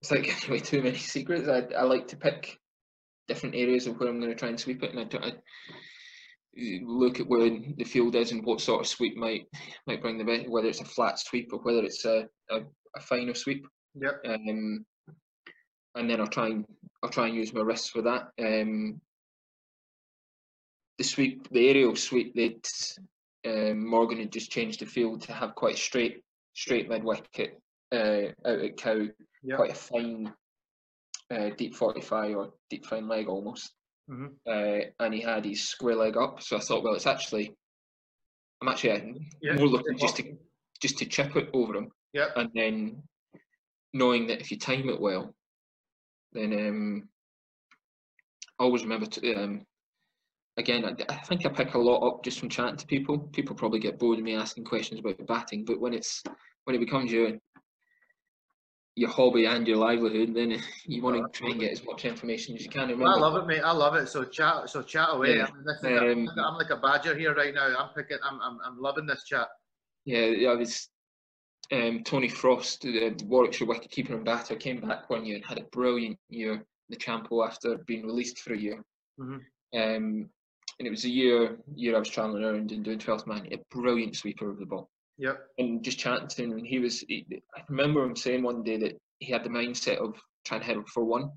it's like (laughs) giving away too many secrets. I, I like to pick different areas of where I'm going to try and sweep it, and I, look at where the field is and what sort of sweep might might bring the best, whether it's a flat sweep or whether it's a, a, a finer sweep. Yep. Um, and then I'll try and I'll try and use my wrists for that. Um, the sweep, the aerial sweep that um, Morgan had just changed the field to have quite a straight, straight mid wicket uh, out at Cow, Yep. quite a fine, uh, deep 45 or deep fine leg almost. Mhm. Uh, and he had his square leg up, so I thought, well, it's actually, I'm actually uh, Yeah, more looking just to just to chip it over him, Yep. and then knowing that if you time it well, then um, I always remember to um, again. I, I think I pick a lot up just from chatting to people. People probably get bored of me asking questions about batting, but when it's when it becomes your your hobby and your livelihood, then (laughs) you want Oh, to try and get as much information as you can. I love it, mate. I love it. So chat, so chat away. Yeah. I mean, this is, I'm, Um, like a badger here right now. I'm picking. I'm, I'm, I'm loving this chat. Yeah, I was um, Tony Frost, the Warwickshire wicketkeeper and batter, came back one year and had a brilliant year in the Champo after being released for a year. Mhm. Um, and it was a year year I was travelling around and doing 12th man, a brilliant sweeper of the ball. Yep. And just chatting to him, and he was, he, I remember him saying one day that he had the mindset of trying to hit it for one.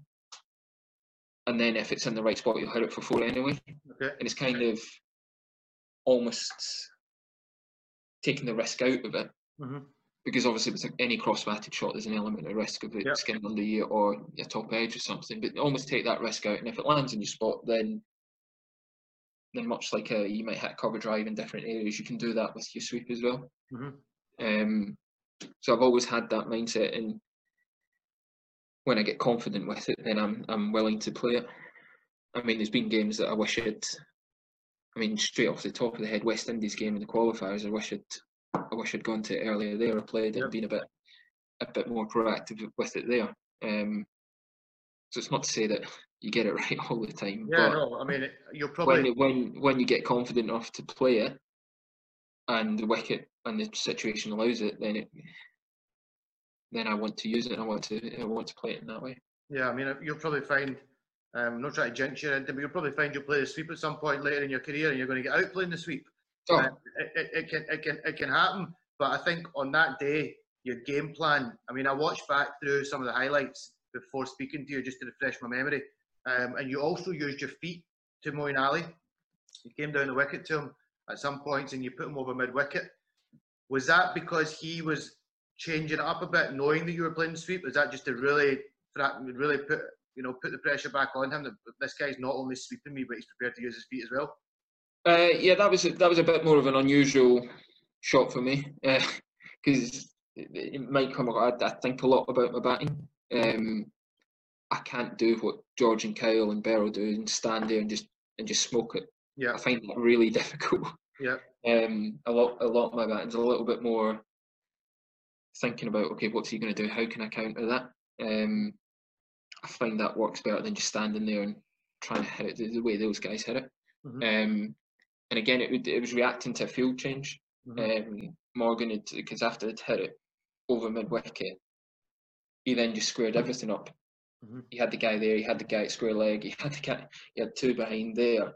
And then if it's in the right spot, you'll hit it for four anyway Okay. and it's kind of almost taking the risk out of it Mhm. because obviously with any cross-batted shot there's an element of risk of it Yep. skimming under you or your top edge or something but almost take that risk out and if it lands in your spot then then much like a, you might hit a cover drive in different areas you can do that with your sweep as well Mhm. um, so I've always had that mindset and when I get confident with it then I'm I'm willing to play it I mean there's been games that I wish I'd I mean, straight off the top of the head, West Indies game in the qualifiers. I wish I'd, I wish I'd gone to it earlier there, or played it, Yep. been a bit, a bit more proactive with it there. Um, so it's not to say that you get it (laughs) right all the time, Yeah. but No. I mean, you'll probably. it- when when you get confident enough to play it, and the wicket and the situation allows it, then it, then I want to use it. and I want to, I want to play it in that way. Yeah. I mean, you'll probably find. Um, I'm not trying to jinx you, or anything, but you'll probably find you'll play the sweep at some point later in your career, and you're going to get out playing the sweep. Oh, Uh, it, it, it can it can it can happen. But I think on that day, your game plan. I mean, I watched back through some of the highlights before speaking to you just to refresh my memory. Um, and you also used your feet to Moeen Ali. You came down the wicket to him at some points, and you put him over mid wicket. Was that because he was changing it up a bit, knowing that you were playing sweep? Was that just to really, really put you know put the pressure back on him that this guy's not only sweeping me, but he's prepared to use his feet as well? Uh, yeah, that was a- that was a bit more of an unusual shot for me because it, it might come. I, I think a lot about my batting. Um, I can't do what George and Kyle and Beryl do and stand there and just and just smoke it. Yeah. I find that really (laughs) difficult. Yeah. Um, a lot, a lot of my batting's a little bit more thinking about, okay, what's he going to do? How can I counter that? Um, I find that works better than just standing there and trying to hit it the, the way those guys hit it. Mhm. Um, and again, it, would, it was reacting to a field change. Mhm. Um, Morgan had because after they'd hit it over mid wicket, he then just squared everything up. Mhm. He had the guy there, he had the guy at square leg, he (laughs) had the guy, he had two behind there.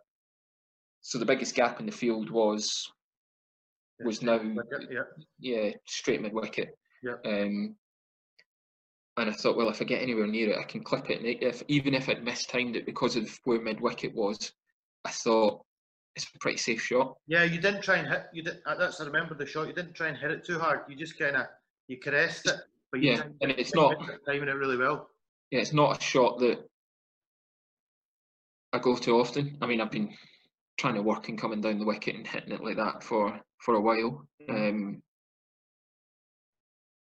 So the biggest gap in the field was was now Wicket, yeah. yeah straight mid wicket. Yeah. Um, and I thought, well, if I get anywhere near it, I can clip it. And if even if I'd mistimed it because of where mid wicket was, I thought it's a pretty safe shot. Yeah, you didn't try and hit. You did. uh, That's I remember the shot. You didn't try and hit it too hard. You just kind of you caressed it, but you Yeah, and it's not timing it really well. Yeah, it's not a shot that I go to often. I mean, I've been trying to work and coming down the wicket and hitting it like that for for a while. Um,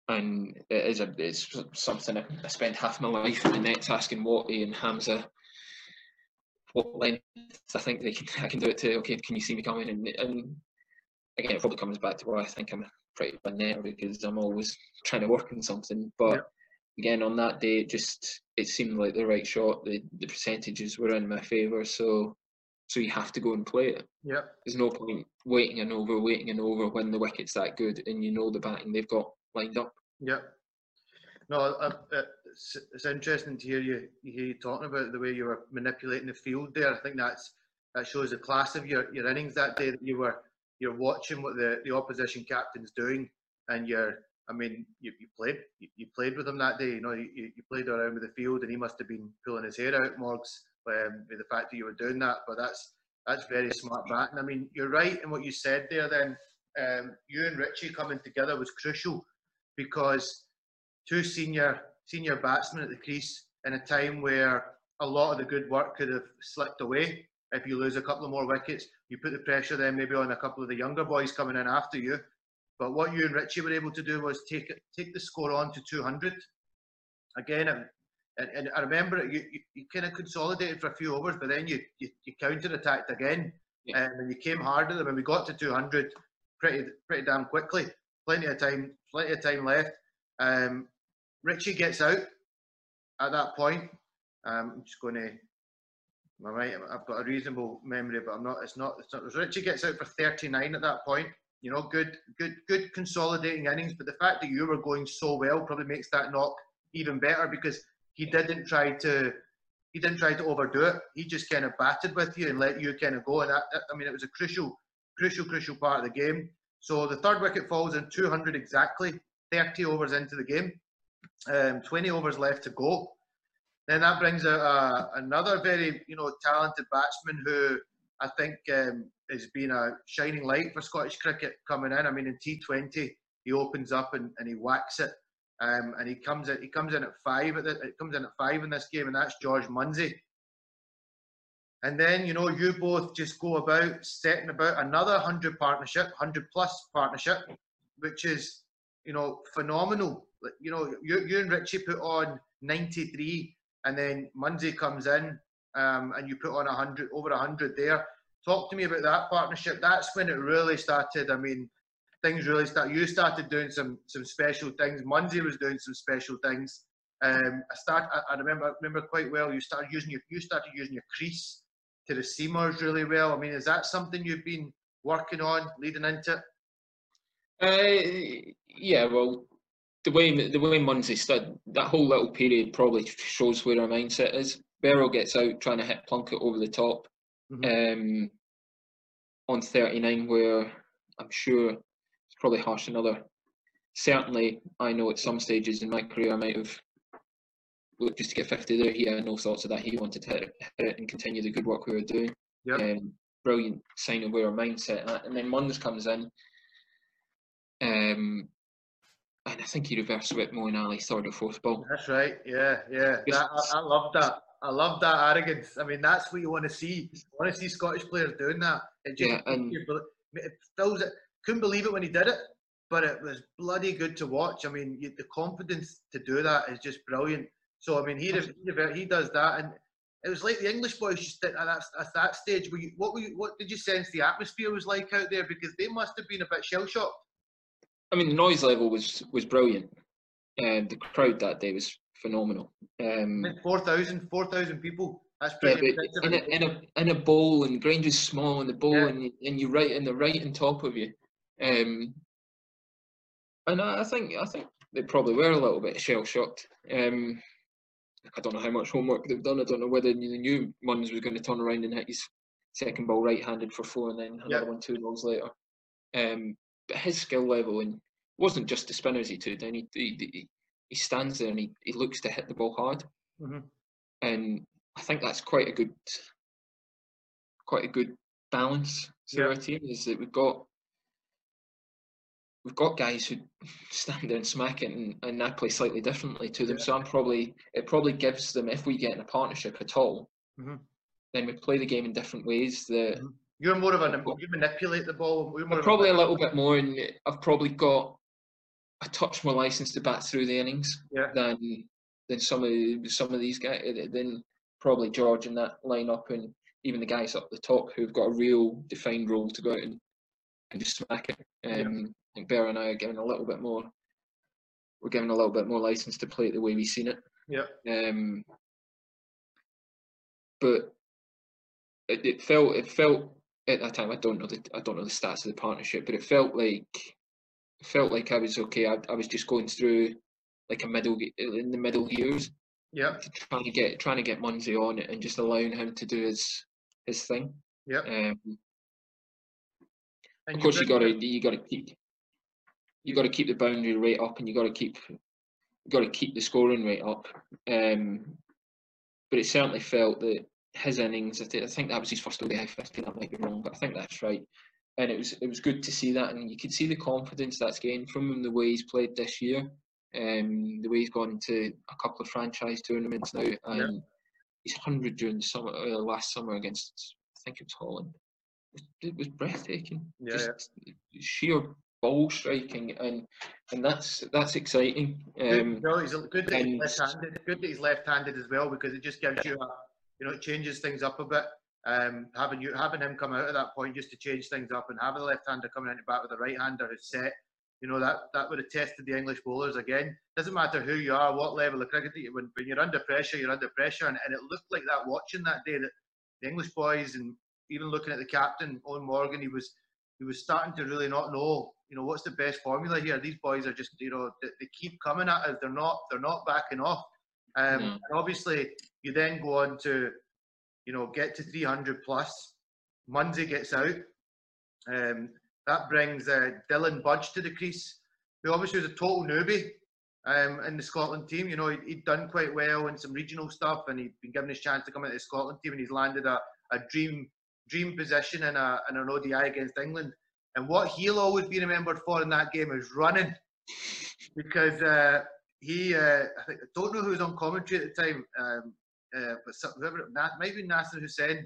and it is a it's something I spend half my life in the nets asking Watty and Hamza what length I think they can I can do it to. Okay, can you see me coming? And and again, it probably comes back to where I think I'm pretty bad netter because I'm always trying to work on something. But. Again, on that day, it just it seemed like the right shot. The the percentages were in my favour, so so you have to go and play it. Yeah, There's no point waiting and over, waiting and over when the wicket's that good and you know the batting they've got lined up. yeah. No, uh, uh, it's, it's interesting to hear you you hear you talking about the way you were manipulating the field there. I think that's that shows the class of your, your innings that day that you were you're watching what the, the opposition captain's doing and you're I mean you, you played you, you played with him that day you know you, you played around with the field and he must have been pulling his hair out Morgs um, with the fact that you were doing that but that's that's very smart batting I mean you're right in what you said there then um, you and Richie coming together was crucial because two senior senior batsmen at the crease in a time where a lot of the good work could have slipped away if you lose a couple of more wickets. You put the pressure then maybe on a couple of the younger boys coming in after you. But what you and Richie were able to do was take it, take the score on to 200. Again, and, and, and I remember it, you, you, you kind of consolidated for a few overs, but then you, you, you counter attacked again. Yeah. Um, and you came hard at them, and we got to 200 pretty pretty damn quickly. Plenty of time, plenty of time left. Um, Richie gets out at that point. Um, I'm just going to. Am I right? I've got a reasonable memory, but I'm not. It's not. It's not. Richie gets out for 39 at that point. You know, good, good, good consolidating innings. But the fact that you were going so well probably makes that knock even better because he didn't try to. He didn't try to overdo it. He just kind of batted with you and let you kind of go. And that, I mean, it was a crucial, crucial, crucial part of the game. So the third wicket falls in 200 exactly, 30 overs into the game, um, 20 overs left to go. Then that brings out a, another very you know talented batsman who I think um, has been a shining light for Scottish cricket coming in. I mean, in T20 he opens up and, and he whacks it, um, and he comes in he comes in at five it comes in at five in this game, and that's George Munsey. And then you know you both just go about setting about another hundred partnership, hundred plus partnership, which is you know phenomenal. You know you, you and Richie put on 93 and then Munsey comes in um, and you put on 100 over 100 there talk to me about that partnership. That's when it really started. I mean things really started you started doing some some special things. Munsey was doing some special things. Um, I start I, I remember I remember quite well you started using your you started using your crease to the seamers really well. I mean is that something you've been working on leading into? Uh, yeah, well, the way the way Munsey stood, that whole little period probably shows where our mindset is. Beryl gets out trying to hit Plunkett over the top. Um, on 39, where I'm sure it's probably harsh another. Certainly, I know at some stages in my career I might have looked just to get 50 there. He had no thoughts of that. He wanted to hit it, and continue the good work we were doing. Yep. Um, brilliant sign of where our mindset at. And then Munns comes in. Um, and I think he reversed Whitmore and Ali third or fourth ball. That's right. Yeah, yeah. That, I, I love that. I love that arrogance. I mean, that's what you want to see. You want to see Scottish players doing that. Just Yeah, and- it fills it. Couldn't believe it when he did it, but it was bloody good to watch. I mean, you, the confidence to do that is just brilliant. So I mean, he he, he does that, and it was like the English boys just at that, at that stage. Were you, what were you, what did you sense the atmosphere was like out there? Because they must have been a bit shell shocked. I mean, the noise level was was brilliant. Um, the crowd that day was phenomenal. Um, 4,000 4,000 people. That's yeah, pretty but in a, in a in a bowl and Grange is small and the bowl Yeah. and and you right and the right on top of you. Um, and I, I think I think they probably were a little bit shell shocked. Um, I don't know how much homework they've done. I don't know whether the new Munns was going to turn around and hit his second ball right-handed for four and then another Yeah. one two balls later. Um, but his skill level and wasn't just the spinners he took down. He, he, he, stands there and he, he looks to hit the ball hard Mhm. and I think that's quite a good, quite a good balance to our team. Is that we've got we've got guys who (laughs) stand there and smack it, and, and I play slightly differently to them. Yeah. So I'm probably it probably gives them if we get in a partnership at all, Mhm. then we play the game in different ways. That Mhm. You're more of a you manipulate the ball. Probably a little bit more, and I've probably got a touch more license to bat through the innings Yeah. than than some of some of these guys. Than probably George in that lineup, and even the guys up the top who've got a real defined role to go out and, and just smack it. Yeah. Um, I think Bear and I are given a little bit more. We're given a little bit more license to play it the way we've seen it. Yeah. Um, but it, it felt it felt at that time. I don't know the I don't know the stats of the partnership, but it felt like it felt like I was okay. I, I was just going through like a middle in the middle years, Yeah. trying to get trying to get Munsey on it and just allowing him to do his his thing. Yeah. Um, of course, you got to you got to keep you got to keep the boundary rate up, and you got to keep you got to keep the scoring rate up. Um, but it certainly felt that his innings. I think that was his first ODI fifty. That might be wrong, but I think that's right. And it was it was good to see that, and you could see the confidence that's gained from him the way he's played this year. Um, the way he's gone into a couple of franchise tournaments now, and he's hundred during the summer uh, last summer against I think it was Holland. It was, it was breathtaking. Yeah, Just sheer ball striking, and and that's that's exciting. Good, Um, no, he's good that he's left-handed. Good that he's left-handed as well because it just gives you a, you know, it changes things up a bit. Um, having you having him come out at that point just to change things up and having the left-hander coming into bat with the right-hander who's set, you know, that that would have tested the English bowlers again. Doesn't matter who you are, what level of cricket you when, when you're under pressure, you're under pressure, and, and it looked like that watching that day that the English boys and even looking at the captain Eoin Morgan, he was he was starting to really not know, you know, what's the best formula here. These boys are just, you know, they, they keep coming at us. They're not, they're not backing off. Um, No. And obviously, you then go on to, you know, get to 300 plus. Munsey gets out. Um, that brings uh, Dylan Budge to the crease, who obviously was a total newbie um, in the Scotland team. You know, he'd, he'd done quite well in some regional stuff, and he'd been given his chance to come into the Scotland team, and he's landed a, a dream dream position in, a, in an ODI against England. And what he'll always be remembered for in that game is running, because uh, he, uh, I, think, I don't know who was on commentary at the time, um, uh, but whoever, maybe Nasser Hussain,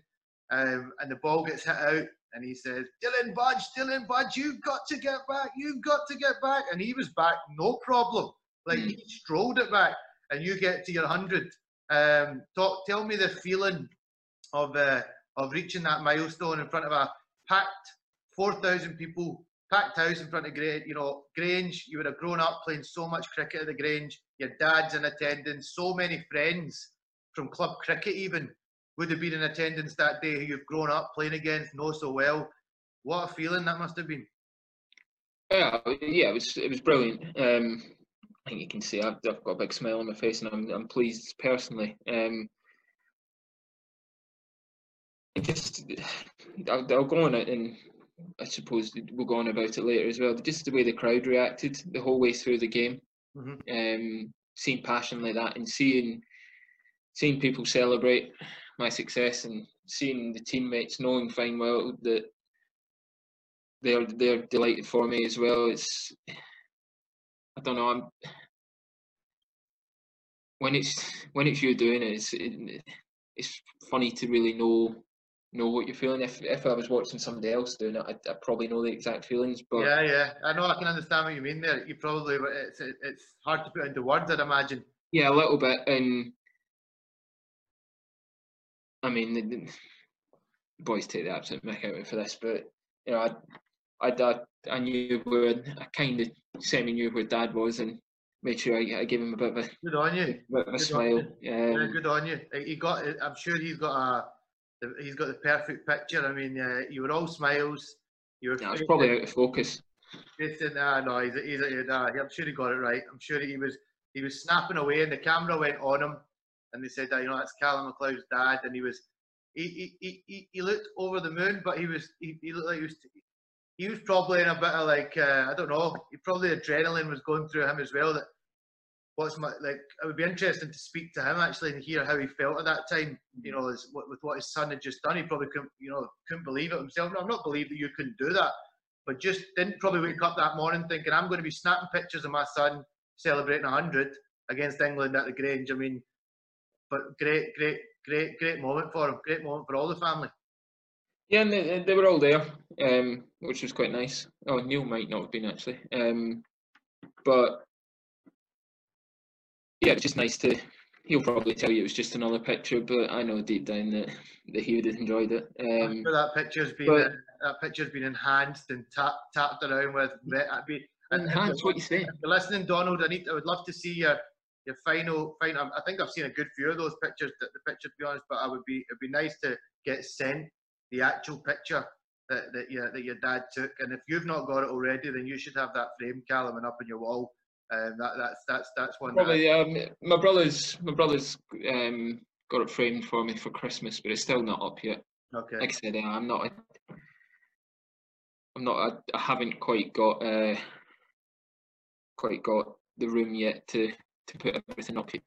um, and the ball gets hit out, and he says, "Dylan Budge, Dylan Budge, you've got to get back, you've got to get back," and he was back, no problem. Like Mm. he strolled it back, and you get to your hundred. Um, talk, tell me the feeling of uh, of reaching that milestone in front of a packed four thousand people, packed house in front of Grange. You know, Grange. You would have grown up playing so much cricket at the Grange. Your dad's in attendance. So many friends from club cricket even would have been in attendance that day who you've grown up playing against, know so well. What a feeling that must have been. Yeah, yeah, it was it was brilliant. Um, I think you can see I've, I've got a big smile on my face, and I'm I'm pleased personally. Um, just I'll, I'll go on it, and I suppose we'll go on about it later as well. Just the way the crowd reacted the whole way through the game, Mhm. um, seeing passion like that, and seeing seeing people celebrate my success, and seeing the teammates knowing fine well that they're they're delighted for me as well. It's I don't know. I'm when it's when it's you doing it, it's it, it's funny to really know know what you're feeling. If if I was watching somebody else doing it, I'd, I'd probably know the exact feelings. But Yeah, yeah. I know. I can understand what you mean there. You probably it's it's hard to put into words. I'd imagine. yeah, a little bit. And I mean, the, the boys take the absolute mick out of it for this, but you know, I, I, I, I knew where I kind of semi knew where Dad was, and made sure I, I gave him a bit of a, Good on you. bit of a Good smile. Yeah, Um, good on you. Uh, He got. I'm sure he's got a. He's got the perfect picture. I mean, uh, you were all smiles. You were. yeah, I was probably out of focus. facing- ah, no, he's. he's nah, I'm sure he got it right. I'm sure he was. He was snapping away, and the camera went on him, and they said that you know that's Calum MacLeod's dad, and he was. He, he, he, he, looked over the moon, but he was. He, he looked like he was. He was probably in a bit of like uh, I don't know. He probably adrenaline was going through him as well. That what's my like it would be interesting to speak to him actually and hear how he felt at that time you know as, with what his son had just done he probably couldn't you know couldn't believe it himself no, i'm not believe that you couldn't do that but just didn't probably wake up that morning thinking i'm going to be snapping pictures of my son celebrating 100 against england at the grange i mean but great great great great moment for him great moment for all the family Yeah, and they, they were all there, um, which was quite nice. Oh, Neil might not have been actually, um, but yeah, it's just nice to. He'll probably tell you it was just another picture, but I know deep down that, that he would have enjoyed it. Um, sure that picture's been but- that picture's been enhanced and tap, tapped around with I'd be and- and what you say. you're listening, Donald, I need. I would love to see your your final. Final. I think I've seen a good few of those pictures. The, the picture, to be honest, but I would be. It'd be nice to get sent the actual picture that that your that your dad took. And if you've not got it already, then you should have that framed, Calum, and up on your wall. Um, that that's that's that's one. that Probably, um, my brother's my brother's um, got it framed for me for Christmas, but it's still not up yet. okay. Like I said, I'm not. I'm not. I, I haven't quite got. Uh, quite got the room yet to to put everything up. here.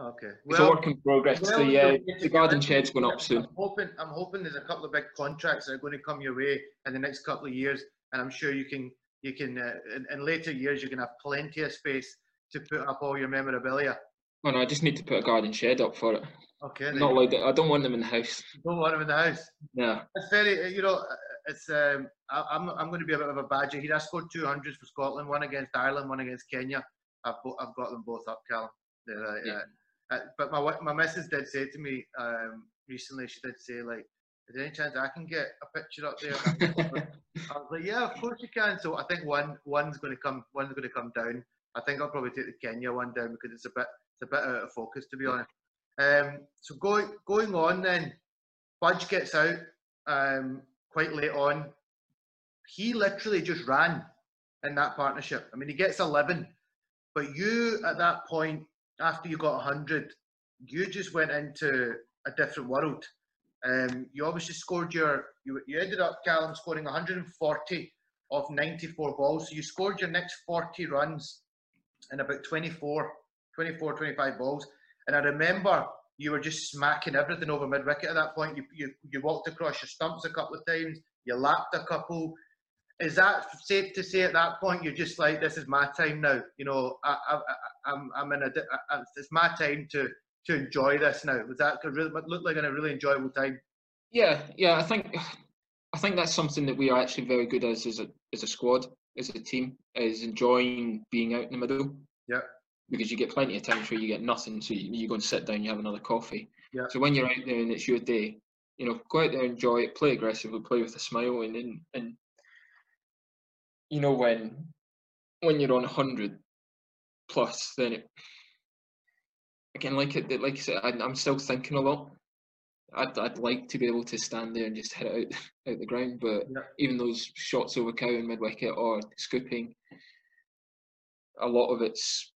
Okay. It's a work in progress. well, the uh, the garden shed's going up soon. I'm hoping, I'm hoping there's a couple of big contracts that are going to come your way in the next couple of years, and I'm sure you can, you can, uh, in, in later years, you can have plenty of space to put up all your memorabilia. Oh no, I just need to put a garden shed up for it. Okay. Not like that. I don't want them in the house. Don't want them in the house. No. It's very, uh, you know, uh, it's. Um, I, I'm, I'm going to be a bit of a badger here. I scored two hundreds for Scotland, one against Ireland, one against Kenya. I've, I've got them both up, Calum. Uh, Yeah. uh, but my my missus did say to me um, recently. She did say like, "Is there any chance I can get a picture up there?" I was like, (laughs) "Yeah, of course you can." So I think one one's going to come one's going to come down. I think I'll probably take the Kenya one down because it's a bit it's a bit out of focus to be honest. Um, so going going on then, Budge gets out um, quite late on. He literally just ran in that partnership. I mean, he gets 11, but you at that point, after you got 100, you just went into a different world. Um, you obviously scored your, you, you ended up, Calum, scoring 140 of 94 balls. So you scored your next 40 runs in about 24, 24, 25 balls. And I remember you were just smacking everything over mid wicket at that point. You, you, you walked across your stumps a couple of times, you lapped a couple. Is that safe to say at that point you're just like, this is my time now? You know, I, I, I'm, I'm in a, I- it's my time to to enjoy this now. Was that could really look like a really enjoyable time? Yeah, yeah. I think I think that's something that we are actually very good as as a as a squad, as a team, is enjoying being out in the middle. Yeah. Because you get plenty of times where you get nothing, so you, you go and sit down, you have another coffee. Yeah. So when you're out there and it's your day, you know, go out there, enjoy it, play aggressively, play with a smile, and and, and you know when when you're on hundred plus, then it again like it like I said, I, I'm still thinking a lot. I'd, I'd like to be able to stand there and just hit it out, (laughs) out the ground, but Yeah. even those shots over cow and mid wicket or scooping, a lot of it's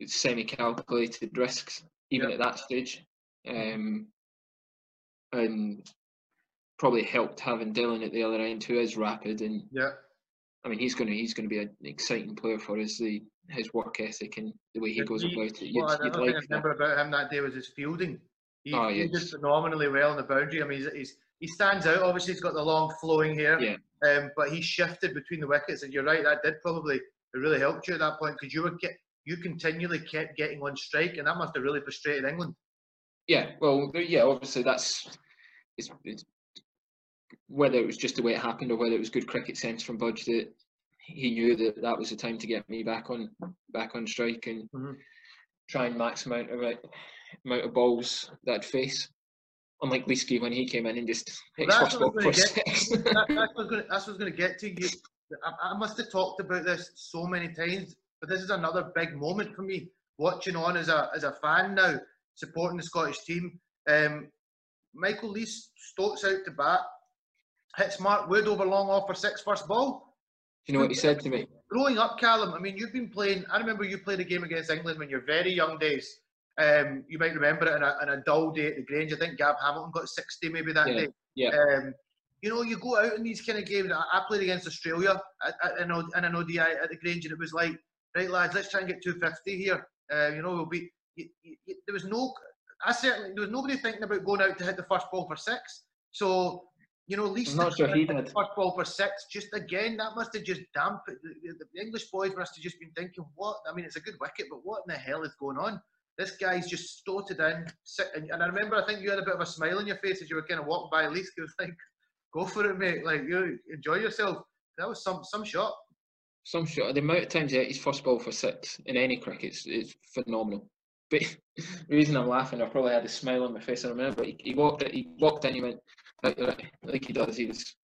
it's semi-calculated risks, even Yeah. at that stage, um, and probably helped having Dylan at the other end who is rapid and Yeah, I mean he's gonna he's gonna be an exciting player for us. The his work ethic and the way he Did goes he- about it, you'd, Well, you'd like I remember about him that day was his fielding. He Oh, fielded yes. phenomenally well in the boundary. I mean, he's, he's he stands out. Obviously, he's got the long flowing hair. Yeah. Um, but he shifted between the wickets, and you're right. That did probably it really helped you at that point because you were get you continually kept getting on strike, and that must have really frustrated England. Yeah, well, yeah, obviously that's it's, it's whether it was just the way it happened or whether it was good cricket sense from Budge that he knew that that was the time to get me back on back on strike and Mhm. try and max amount of it, amount of balls that I'd face unlike Leeski when he came in and just that's what I was gonna get- that, (laughs) that's what I was gonna- that's what I was going to get to. You, I, I must have talked about this so many times, but this is another big moment for me. Watching on as a as a fan now, supporting the Scottish team. Um, Michael Leask stoats out to bat, hits Mark Wood over long off for six first ball. you know what he said to me? Growing up, Calum, I mean, you've been playing. I remember you played a game against England when you're very young days. Um, you might remember it on a, a dull day at the Grange. I think Gav Hamilton got 60 maybe that Yeah, day. yeah. Um, you know, you go out in these kind of games. I, I played against Australia at, at, in, an ODI at the Grange, and it was like, right, lads, let's try and get 250 here. Uh, you know, we'll be. You, you- there was no. I certainly there was nobody thinking about going out to hit the first ball for six. So, you know, at least not sure he did. first ball for six. Just again, that must have just damped The, the, English boys must have just been thinking, what? I mean, it's a good wicket, but what in the hell is going on? This guy's just stoated in. Sit, and, and I remember, I think you had a bit of a smile on your face as you were kind of walking by. At least it was like, (laughs) go for it, mate. Like you enjoy yourself. That was some some shot. Some shot. The amount of times he hit his first ball for six in any cricket is phenomenal. But (laughs) the reason I'm laughing, I probably had a smile on my face. I remember he, he walked. He walked in. He went like, like, like he does. He was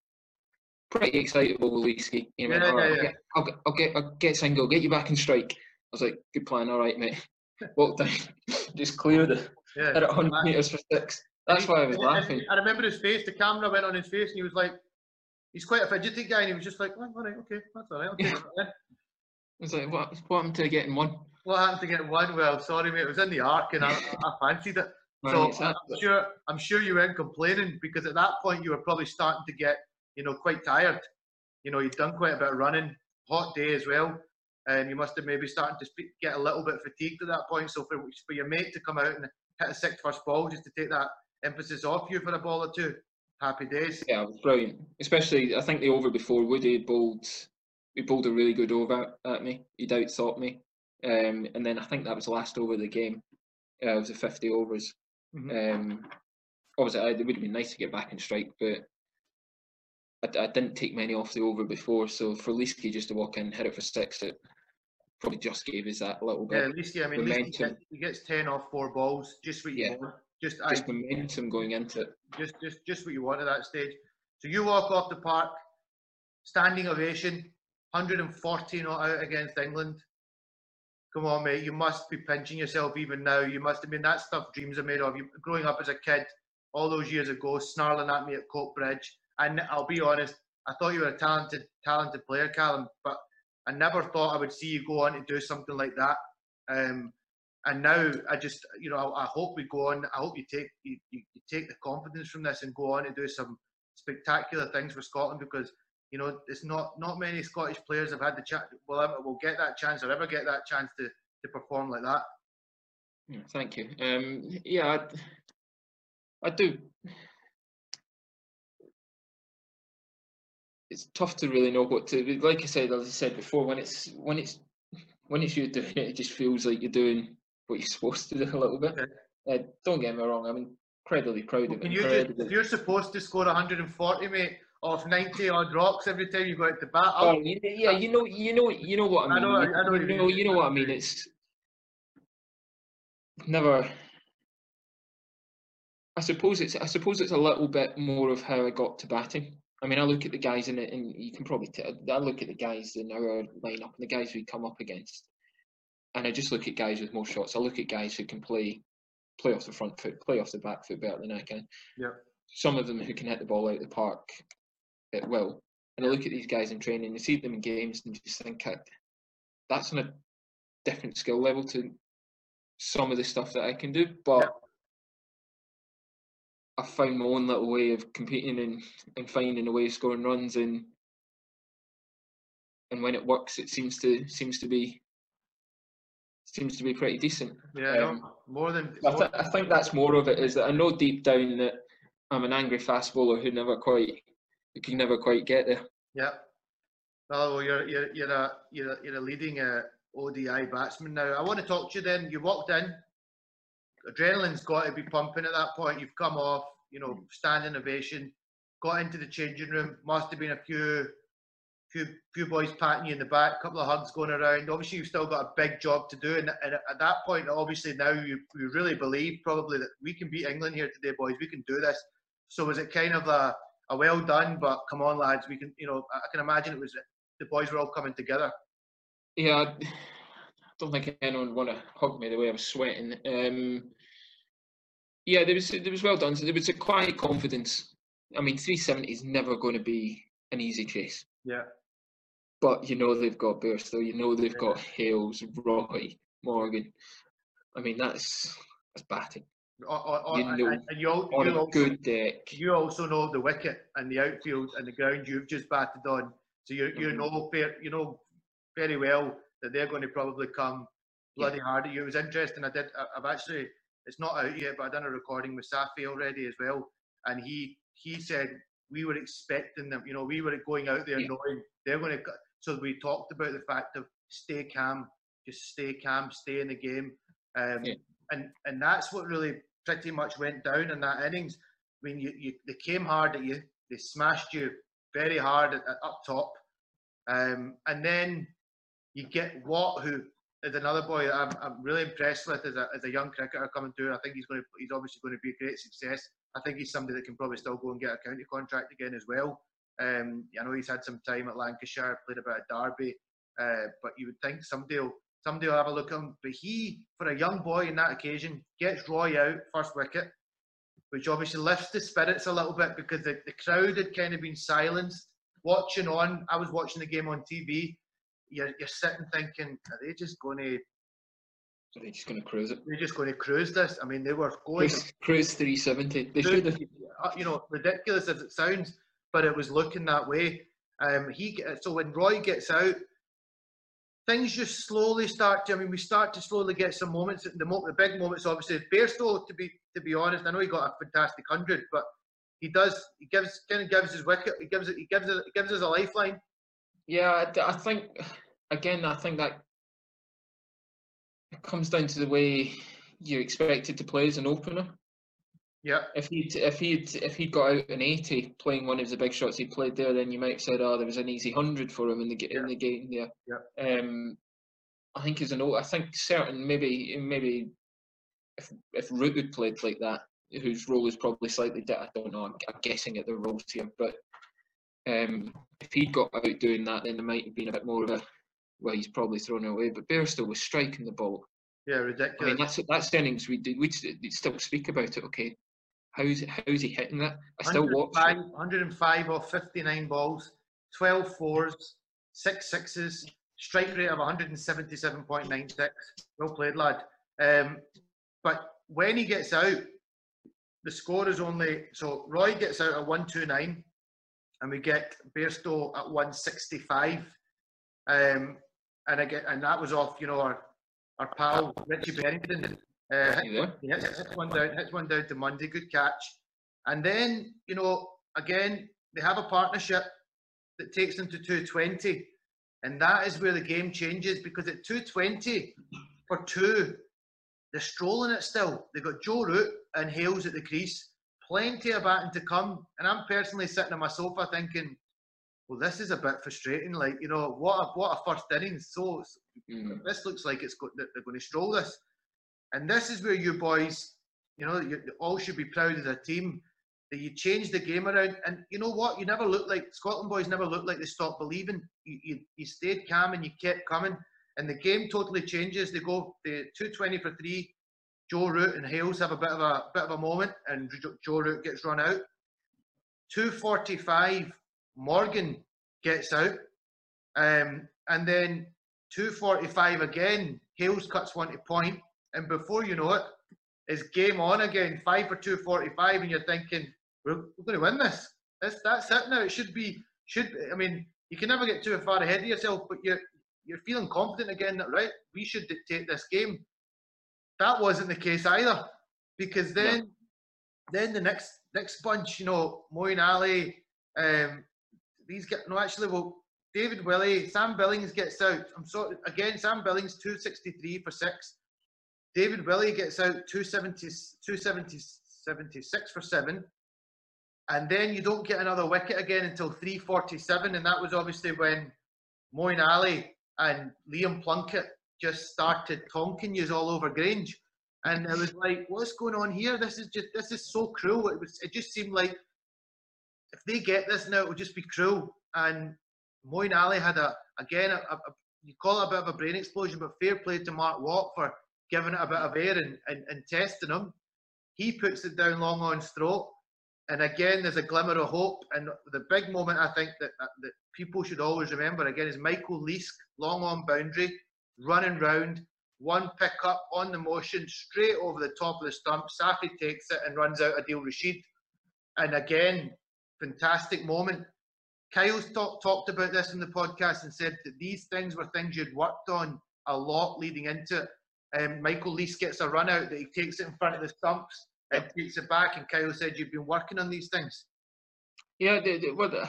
pretty excitable with Leeski. He went, Yeah, all right, yeah, I'll, get, I'll get, I'll get, I'll get single, get you back in strike. I was like, good plan. All right, mate. (laughs) Walked down, (laughs) just cleared it, Yeah. hit it 100 meters for six. That's why I was And- and laughing. I remember his face. The camera went on his face, and he was like, he's quite a fidgety guy, and he was just like, oh, all right, okay, that's all right. I'll take it. I was like, what, what happened to getting one? What happened to getting one? Well, sorry, mate. It was in the arc, and I, I fancied it. Man, So it's I'm sure I'm sure you weren't complaining because at that point you were probably starting to get you know quite tired. You know you'd done quite a bit of running, hot day as well, and you must have maybe starting to speak, get a little bit fatigued at that point. So for for your mate to come out and hit a six first ball just to take that emphasis off you for a ball or two, happy days. Yeah, it was brilliant. Especially, I think the over before Woody bowled, he bowled a really good over at me. He'd outthought me, um, and then I think that was the last over of the game. Uh, it was the fifty overs. Mhm. Um, obviously, I, it would have been nice to get back and strike, but I, I didn't take many off the over before. So for Leeski just to walk in, hit it for six, it probably just gave us that little bit, Yeah, yeah, I mean, he, momentum. gets, he gets ten off four balls, just what you Yeah. want. Just, I, just momentum going into it. just just just what you want at that stage. So you walk off the park, standing ovation, 140 not out against England. Come on, mate, you must be pinching yourself even now. You must have been that stuff dreams are made of. You growing up as a kid, all those years ago, snarling at me at Coatbridge. And I'll be honest, I thought you were a talented, talented player, Calum, but I never thought I would see you go on to do something like that. Um, and now I just, you know, I, I hope we go on. I hope you take you, you, you take the confidence from this and go on and do some spectacular things for Scotland because you know it's not not many Scottish players have had the chance. Will ever will get that chance or ever get that chance to to perform like that. Yeah, thank you. Um, yeah, I, I do. It's tough to really know what to. Like I said, as I said before, when it's when it's when it's you doing it, it just feels like you're doing what you're (laughs) supposed to do a little bit. Uh, don't get me wrong. I'm incredibly proud of it. You if you're supposed to score 140, mate, off 90 odd rocks every time you go out to bat, Oh, I'll, yeah, you know, you know, you know what I mean. I know- I know you know, mean. you know what I mean. It's never. I suppose it's. I suppose it's a little bit more of how I got to batting. I mean, I look at the guys in it, and you can probably tell. I look at the guys in our lineup and the guys we come up against, and I just look at guys with more shots. I look at guys who can play, play off the front foot, play off the back foot better than I can. Yeah. Some of them who can hit the ball out of the park at will. And I look at these guys in training, and see them in games, and just think, "I- that's on a different skill level to some of the stuff that I can do. But I found my own little way of competing and, and finding a way of scoring runs, and and when it works, it seems to seems to be seems to be pretty decent. yeah, no, um, more than. I, th- I think that's more of it is that I know deep down that I'm an angry fast bowler who never quite who can never quite get there. Yeah. Oh, well, you're you're you're a you're you're a leading uh, ODI batsman now. I want to talk to you. Then you walked in. Adrenaline's got to be pumping at that point. You've come off, you know, standing ovation. Got into the changing room. Must have been a few few few boys patting you in the back, a couple of hugs going around. Obviously, you've still got a big job to do, and, and at that point, obviously now you, you really believe probably that we can beat England here today, boys. We can do this. So was it kind of a, a well done, but come on, lads, we can. You know, I can imagine it was the boys were all coming together. Yeah, I don't think anyone would want to hug me the way I was sweating. Um, yeah, there was there was well done. So There was a quiet confidence. I mean, 370 is never going to be an easy chase. Yeah. But you know they've got Bairstow, you know they've got Hales, Roy, Morgan. I mean that's that's batting. Or, or, You know, and, and you, al- On you a also, good deck. you also know the wicket and the outfield and the ground you've just batted on. So you you Mhm. know fair, you know very well that they're going to probably come Yeah. bloody hard at you. It was interesting. I did. I- I've actually it's not out yet, but I've done a recording with Safi already as well, and he he said we were expecting them. You know, we were going out there Yeah. knowing they're going to. So we talked about the fact of stay calm, just stay calm, stay in the game, um, Yeah. and and that's what really pretty much went down in that innings. I mean, you, you they came hard at you, they smashed you very hard at, at- up top, um, and then you get Watt, who is another boy I'm, I'm really impressed with as a, as a young cricketer coming through. I think he's going to he's obviously going to be a great success. I think he's somebody that can probably still go and get a county contract again as well. Um, I know he's had some time at Lancashire, played a bit of Derby, uh, but you would think somebody will somebody will have a look at him. But he, for a young boy in that occasion, gets Roy out first wicket, which obviously lifts the spirits a little bit because the, the crowd had kind of been silenced. Watching on, I was watching the game on TV. You're, you're sitting thinking, are they just going to? So they're just going to cruise it. They're just going to cruise this. I mean, they were going Cruise, cruise 370. They should have. uh, you know, ridiculous as it sounds, but it was looking that way. Um, he so when Roy gets out, things just slowly start to. I mean, we start to slowly get some moments. The, the big moments, obviously, Bairstow. To be to be honest, I know he got a fantastic hundred, but he does. He gives kind of gives his wicket. He gives it. He gives it. He gives us a lifeline. Yeah, I, I think again, I think that it comes down to the way you're expected to play as an opener. Yeah, If he'd if he'd if he'd got out an eighty playing one of the big shots he played there, then you might have said, "Oh, there was an easy hundred for him in the ga- in the game there." Yeah. Um, I think as an old. I think certain maybe maybe if if Root had played like that, whose role is probably slightly di- I don't know. I'm, I'm guessing at the roles here, but um, if he'd got out doing that, then there might have been a bit more of a well, he's probably thrown it away. But Bairstow was striking the ball. yeah, ridiculous. I mean, that's that's innings we did. We'd still speak about it. Okay, how's how's he hitting that? I still watch. 105, 105 off 59 balls, 12 fours, six sixes, strike rate of 177.96. Well played, lad. Um, but when he gets out, the score is only so Roy gets out at 129, and we get Bairstow at 165. Um, and again, and that was off, you know, our our pal Richie Berrington. Uh, hits, hits one down, hits one down to Munsey, good catch. And then, you know, again, they have a partnership that takes them to 220. And that is where the game changes because at 220 for two, they're strolling it still. They've got Joe Root and Hales at the crease, plenty of batting to come. And I'm personally sitting on my sofa thinking, well, this is a bit frustrating. Like, you know, what a, what a first innings. So Mm. this looks like it's go- they're going to stroll this. And this is where you boys, you know, you all should be proud as a team that you changed the game around. And you know what? You never looked like Scotland boys never looked like they stopped believing. You, you, you stayed calm and you kept coming. And the game totally changes. They go the 220 for three. Joe Root and Hales have a bit of a bit of a moment, and Joe Root gets run out. 245, Morgan gets out. Um, and then 245 again, Hales cuts one to point, and before you know it, it's game on again, five for 245, and you're thinking, we're, we're going to win this. That's that's it now. It should be should. Be, I mean, you can never get too far ahead of yourself, but you're you're feeling confident again that right, we should dictate this game. That wasn't the case either, because then then the next next bunch, you know, Moeen Ali, um, these get no actually well David Willey, Sam Billings gets out. I'm sorry again, Sam Billings 263 for six. David Willey gets out 270, 270 76 for seven. and then you don't get another wicket again until 3:47, and that was obviously when Moeen Ali and Liam Plunkett just started tonking you all over Grange, and it was like, what's going on here? This is just this is so cruel. It was it just seemed like if they get this now, it would just be cruel. And Moeen Ali had a again a, a, you call it a bit of a brain explosion, but fair play to Mark Watt for giving it a bit of air and, and, and testing him. He puts it down long on's throat. And again, there's a glimmer of hope. And the big moment I think that, that, that people should always remember again is Michael Leask, long on boundary, running round, one pick up on the motion, straight over the top of the stump. Safi takes it and runs out Adil Rashid. And again, fantastic moment. Kyle's talk, talked about this in the podcast and said that these things were things you'd worked on a lot leading into it. Um, Michael Leask gets a run out that he takes it in front of the stumps and takes it back. And Kyle said you've been working on these things. Yeah, the, the, well, the,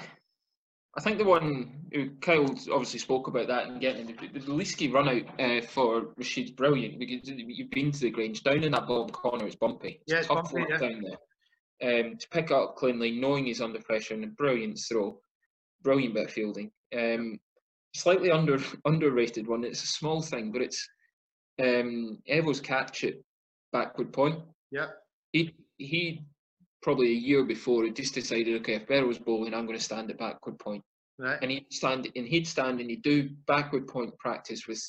I think the one who Kyle obviously spoke about that and getting the, the Leesky run out uh, for Rashid's brilliant because you've been to the Grange down in that bottom corner. It's bumpy. It's yeah, it's tough bumpy, yeah. down there. Um, to pick up cleanly, knowing he's under pressure, and a brilliant throw, brilliant bit of fielding. Um, slightly under (laughs) underrated one. It's a small thing, but it's um, Evo's catch at backward point. Yeah. He he probably a year before had just decided, okay, if Barrow's bowling, I'm going to stand at backward point. Right. And he'd stand and he'd stand and he'd do backward point practice with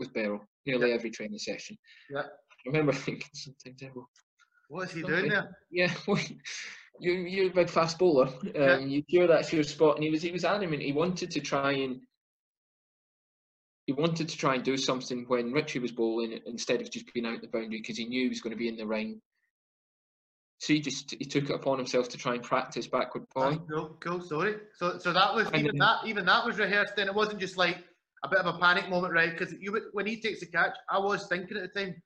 with Barrow nearly every training session. Yeah. I remember (laughs) thinking sometimes, Evo, What is he doing there? yeah, (laughs) well, you're you're a big fast bowler. Um, Yeah. You sure that's your spot? And he was he was adamant. He wanted to try and he wanted to try and do something when Richie was bowling instead of just being out the boundary because he knew he was going to be in the ring. So he just he took it upon himself to try and practice backward point. Ah, Cool, cool. Sorry. So, so that was And even then- that even that was rehearsed. Then it wasn't just like a bit of a panic moment, right? Because you would- when he takes the catch, I was thinking at the time,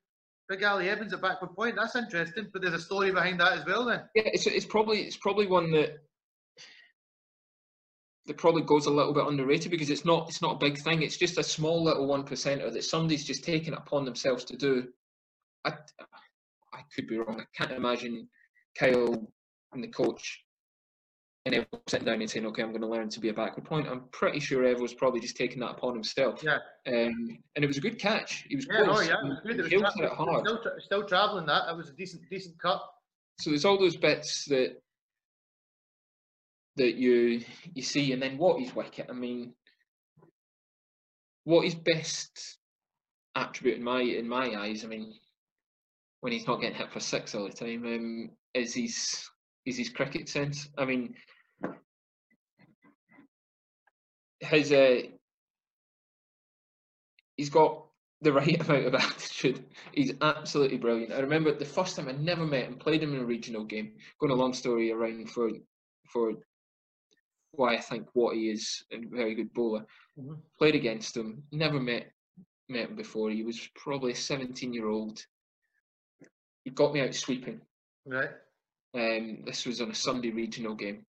Big Ali Evans at backward point. That's interesting, but there's a story behind that as well. Then. Yeah, it's it's probably it's probably one that that probably goes a little bit underrated because it's not it's not a big thing. It's just a small little one percenter that somebody's just taken it upon themselves to do. I I could be wrong. I can't imagine Kyle and the coach and everyone sitting down and saying, "Okay, I'm going to learn to be a backward point." I'm pretty sure Ev was probably just taking that upon himself. Yeah. Um, and it was a good catch. He was Yeah, close. yeah, it was good. It was tra- it hard. Still, tra- still travelling that. It was a decent, decent cut. so there's all those bits that that you you see and then what is wicket i mean what is best attribute in my in my eyes i mean when he's not getting hit for six all the time um is his is his cricket sense i mean his uh he's got the (laughs) right amount of attitude. He's absolutely brilliant. I remember the first time I never met him, played him in a regional game. Going a long story around for for why I think what he is a very good bowler. Mhm. Played against him, never met met him before. He was probably a 17 year old. He got me out sweeping. Right. Um, this was on a Sunday regional game.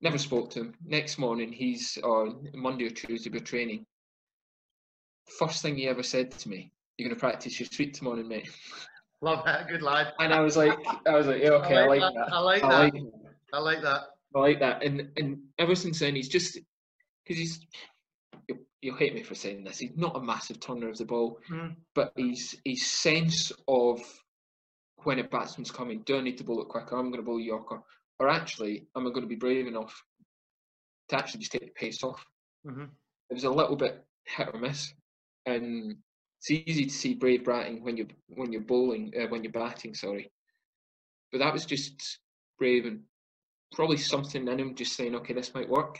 Never spoke to him. Next morning, he's on Monday or Tuesday, we're training. First thing he ever said to me, "You're going to practice your sweep tomorrow, mate." Love that. Good lad. And I was like, I was like, (laughs) yeah, okay, I like that. I like I that. like, I like that. I like that. And and ever since then, he's just because he's. You'll, you'll hate me for saying this. He's not a massive turner of the ball, Mm. but his his sense of when a batsman's coming, do I need to bowl it quicker? I'm going to bowl Yorker, or actually, am I going to be brave enough to actually just take the pace off? Mhm. It was a little bit hit or miss, and it's easy to see brave batting when you're when you're bowling uh, when you're batting. Sorry, but that was just brave and probably something in him just saying, okay, this might work,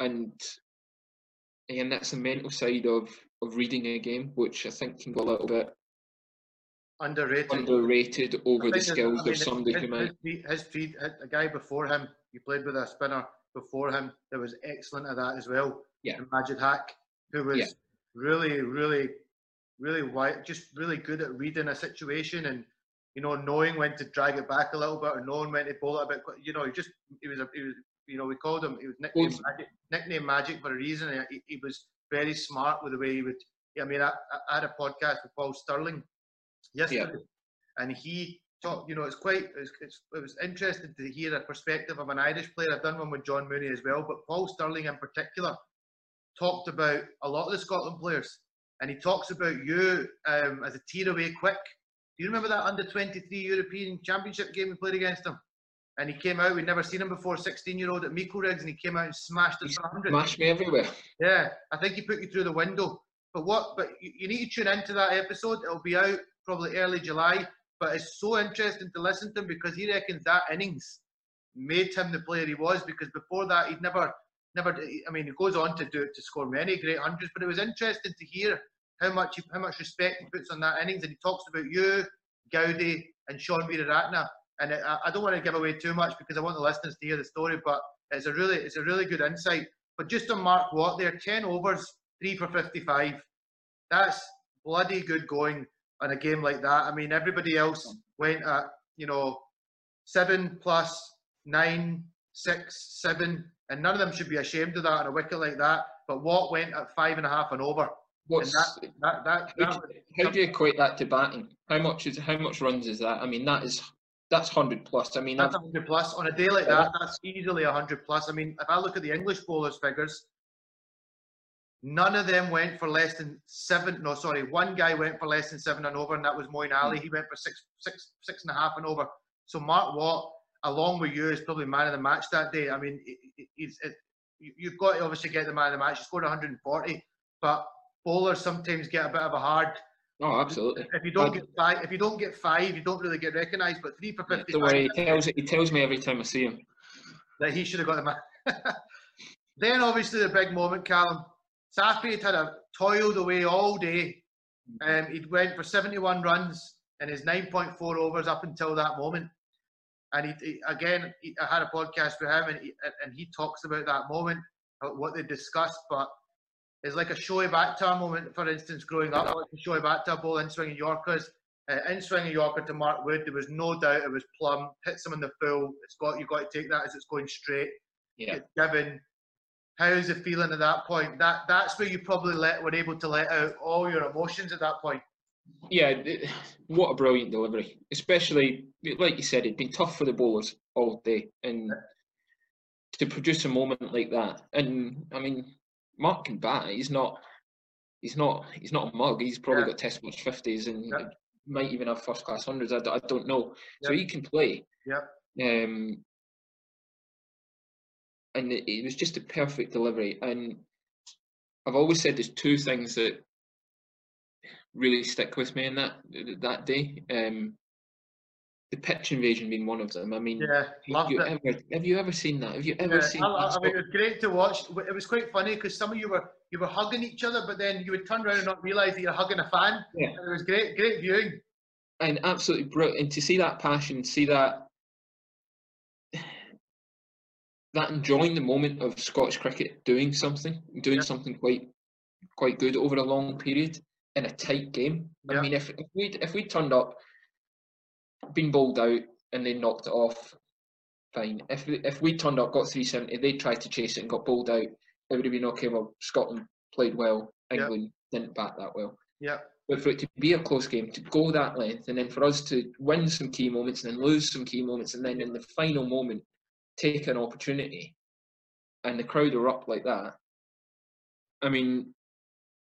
and again, that's the mental side of of reading a game, which I think can go a little bit Underrated. underrated over the skills I mean, of somebody his, who might. his feet, his a guy before him, he played with a spinner before him that was excellent at that as well. Yeah. And Majid Haq, who was Yeah. really, really, really wide, just really good at reading a situation and you know knowing when to drag it back a little bit or knowing when to bowl it a bit. You know, he just he was a he was you know we called him he was nicknamed Magic, nicknamed Magic for a reason. He, he was very smart with the way he would. I mean, I, I had a podcast with Paul Stirling yesterday, and he talked. You know, it's quite. It's, it's, it was interesting to hear a perspective of an Irish player. I've done one with John Mooney as well, but Paul Stirling in particular talked about a lot of the Scotland players, and he talks about you um, as a tear away quick. Do you remember that under 23 European Championship game we played against him? And he came out, we'd never seen him before, 16 year old at Miko Rigs, and he came out and smashed us for 100. Smashed me everywhere. Yeah, I think he put you through the window. But what? But you, you need to tune into that episode. It'll be out probably early July. But it's so interesting to listen to him because he reckons that innings made him the player he was. Because before that, he'd never, never. I mean, he goes on to do it to score many great hundreds. But it was interesting to hear how much he, how much respect he puts on that innings, and he talks about you, Goudie, and Sean Weeraratna. And it, I, I don't want to give away too much because I want the listeners to hear the story. But it's a really, it's a really good insight. But just on Mark Watt, there, ten overs, three for fifty-five. That's bloody good going on a game like that. I mean, everybody else went at you know seven plus nine, six, seven, and none of them should be ashamed of that on a wicket like that. But Watt went at five and a half and over. What's and that, that, that, how, do, you- how do you equate that to batting? How much is how much runs is that? I mean, that is that's hundred plus. I mean, That's 100 plus. On a day like that, that's easily 100 plus. I mean, if I look at the English bowlers' figures, none of them went for less than seven. No, sorry, one guy went for less than seven and over, and that was Moeen hmm. Ali. He went for six, six, six and a half and over. So Mark Watt, along with you, is probably man of the match that day. I mean, it, it, it's it, you- you've got to obviously get the man of the match. He scored 140, but bowlers sometimes get a bit of a hard. oh, absolutely. If you don't I'd- get five, if you don't get five, you don't really get recognised. But three for Yeah, 55. Don't he tells he tells me every time I see him. that he should have got the man. (laughs) then obviously the big moment, Calum. Safi had had a toiled away all day. Um, he went for 71 runs in his 9.4 overs up until that moment. And he, he- again, he, I had a podcast with him, and he, and he talks about that moment, what they discussed. But it's like a Shoaib Akhtar moment, for instance, growing up. Like a Shoaib Akhtar ball in swinging Yorkers, uh, in swinging Yorker to Mark Wood. There was no doubt it was plumb. Hits him in the full. It's got you've got to take that as it's going straight Yeah, it's given. How's it feeling at that point? That that's where you probably let were able to let out all your emotions at that point. yeah. What a brilliant delivery, especially like you said, it'd been tough for the bowlers all day, and to produce a moment like that. And I mean, Mark can bat. He's not. He's not. He's not a mug. He's probably Yeah. got test match fifties and Yeah. might even have first class hundreds. I don't know. So he can play. Yeah. Um, and it, it was just a perfect delivery. And I've always said there's two things that really stick with me in that that day. Um, the pitch invasion being one of them. I mean, Yeah, have you ever have you ever seen that? Have you ever Yeah, seen? I, I- that I mean, it was great to watch. It was quite funny because some of you were you were hugging each other, but then you would turn around and not realise that you're hugging a fan. Yeah. And it was great, great viewing. and absolutely brilliant. And to see that passion, see that that enjoying the moment of Scottish cricket doing something, doing Yeah. something quite quite good over a long period in a tight game. Yeah. I mean, if if we if we turned up, been bowled out, and they knocked it off, fine. If we, if we turned up, got three seventy, they tried to chase it and got bowled out, it would have been okay. Well, Scotland played well. England didn't bat that well. Yeah, But for it to be a close game, to go that length, and then for us to win some key moments and then lose some key moments, and then in the final moment take an opportunity, and the crowd are up like that. I mean,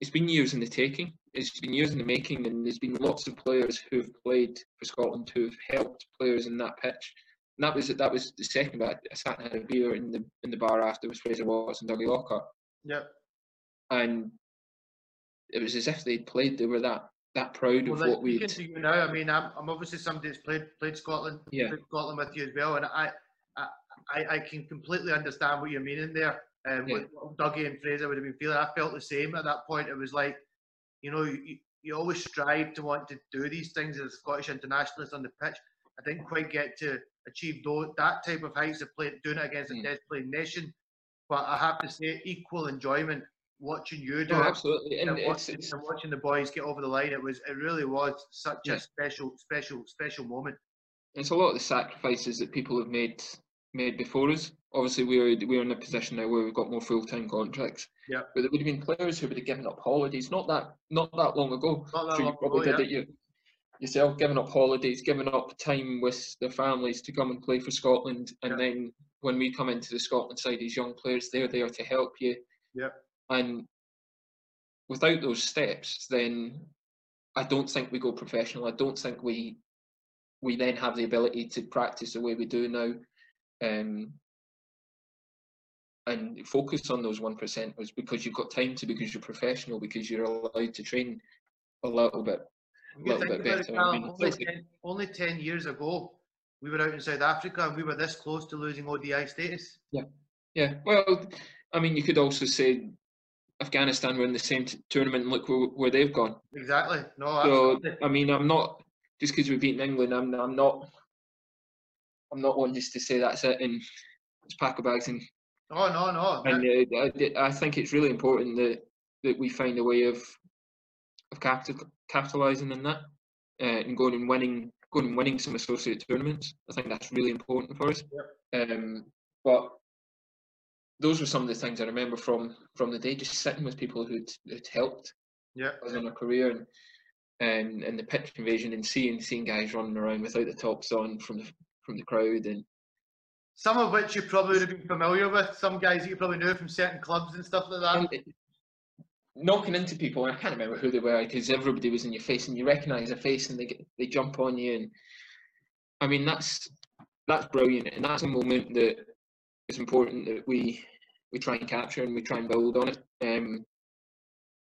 it's been years in the taking. It's been years in the making, and there's been lots of players who've played for Scotland who've helped players in that pitch. And that was that was the second. But I sat and had a beer in the in the bar after with Fraser Watts and Dougie Lockhart, yeah. and it was as if they'd played. They were that that proud Well, of like, what we. to you now, I mean, I'm, I'm obviously somebody that's played played Scotland, Yeah. played Scotland with you as well, and I I, I, I can completely understand what you're meaning there. Um, Yeah. what Dougie and Fraser would have been feeling. I felt the same at that point. It was like, you know, you, you always strive to want to do these things as a Scottish internationalist on the pitch. I didn't quite get to achieve those, that type of heights of play, doing it against a Mm. dead playing nation. But I have to say, equal enjoyment watching you do No, it absolutely, and and, it's, watching, it's and watching the boys get over the line, it was it really was such Yeah. a special, special, special moment. it's a lot of the sacrifices that people have made made before us. Obviously, we're we're in a position now where we've got more full time contracts. Yeah. But there would have been players who would have given up holidays not that not that long ago. Not that so long you probably ago, did it. You yourself, giving up holidays, giving up time with their families to come and play for Scotland, and Yeah. then when we come into the Scotland side, these young players, they're there to help you. Yeah. And without those steps, then I don't think we go professional. I don't think we we then have the ability to practice the way we do now. Um, and focus on those one percenters because you've got time to because you're professional because you're allowed to train a little bit You little bit it. I mean, only, 10, only 10 years ago, we were out in South Africa and we were this close to losing ODI status. Yeah, well, I mean, you could also say Afghanistan were in the same t- tournament. And look where, where they've gone. Exactly. No, So absolutely. I mean, I'm not just because we've beaten England. I'm I'm not. I'm not one just to say that's it and just pack of bags and Oh, no, no. and uh, I, I think it's really important that that we find a way of of capital, capitalizing on that uh, and going and winning going and winning some associate tournaments. I think that's really important for us. Yep. Um, but those were some of the things I remember from from the day, just sitting with people who'd, who'd helped yeah. us in our career and and and the pitch invasion and seeing seeing guys running around without the tops on from the from the crowd and Some of which you probably would have been familiar with. Some guys that you probably knew from certain clubs and stuff like that. knocking into people. And I can't remember who they were because everybody was in your face, and you recognise a face, and they get, they jump on you. And I mean, that's that's brilliant, and that's a moment that is important that we we try and capture and we try and build on it. Um,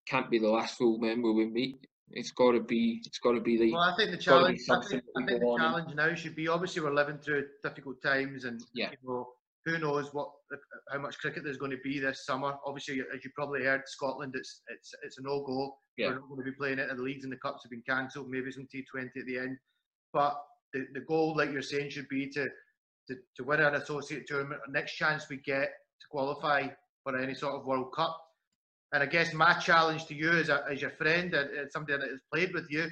can't be the last full member we meet. It's got to be. It's got to be the. Well, I think the challenge. I think, I think the on and- challenge now should be obviously we're living through difficult times, and Yeah. you know who knows what uh, uh, how much cricket there's going to be this summer. Obviously, as you probably heard, Scotland it's it's it's a no go. Yeah. We're not going to be playing it, and the leagues and the cups have been cancelled. Maybe some T20 at the end, but the, the goal, like you're saying, should be to, to to win an associate tournament. Next chance we get to qualify for any sort of World Cup. And I guess my challenge to you as, a, as your friend and, and somebody that has played with you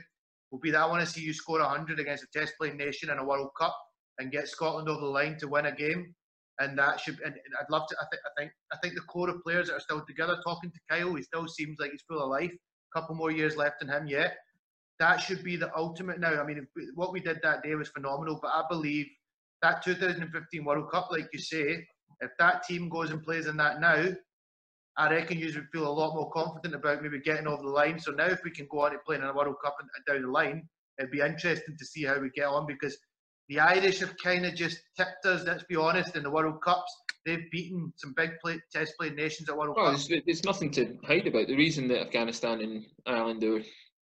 will be that I want to see you score 100 against a test playing nation in a World Cup and get Scotland over the line to win a game. And that should, and I'd love to. I think, I think, I think the core of players that are still together. Talking to Kyle, he still seems like he's full of life. A couple more years left in him yet. That should be the ultimate now. I mean, what we did that day was phenomenal, but I believe that 2015 World Cup, like you say, if that team goes and plays in that now, I reckon you would feel a lot more confident about maybe getting over the line. So now, if we can go on to playing in a World Cup and, down the line, it'd be interesting to see how we get on because the Irish have kind of just tipped us. Let's be honest. In the World Cups, they've beaten some big play, test playing nations at World Well, Cups. there's, there's nothing to hide about. The reason that Afghanistan and Ireland are,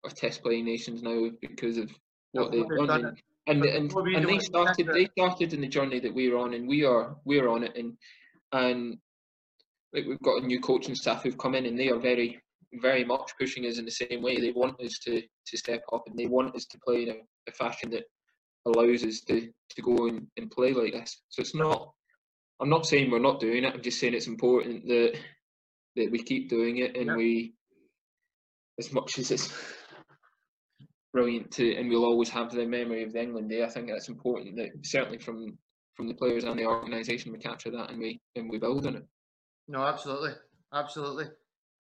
are test playing nations now is because of what they've done. done. And, and, and, and they started they started in the journey that we're on and we are we're on it and and like we've got a new coaching staff who've come in and they are very very much pushing us in the same way. They want us to to step up and they want us to play in a, a fashion that allows us to, to go and, and play like this. So it's not I'm not saying we're not doing it, I'm just saying it's important that that we keep doing it and we as much as it's brilliant to and we'll always have the memory of the England day, I think that's important that certainly from from the players and the organisation we capture that and we and we build on it. No, absolutely, absolutely.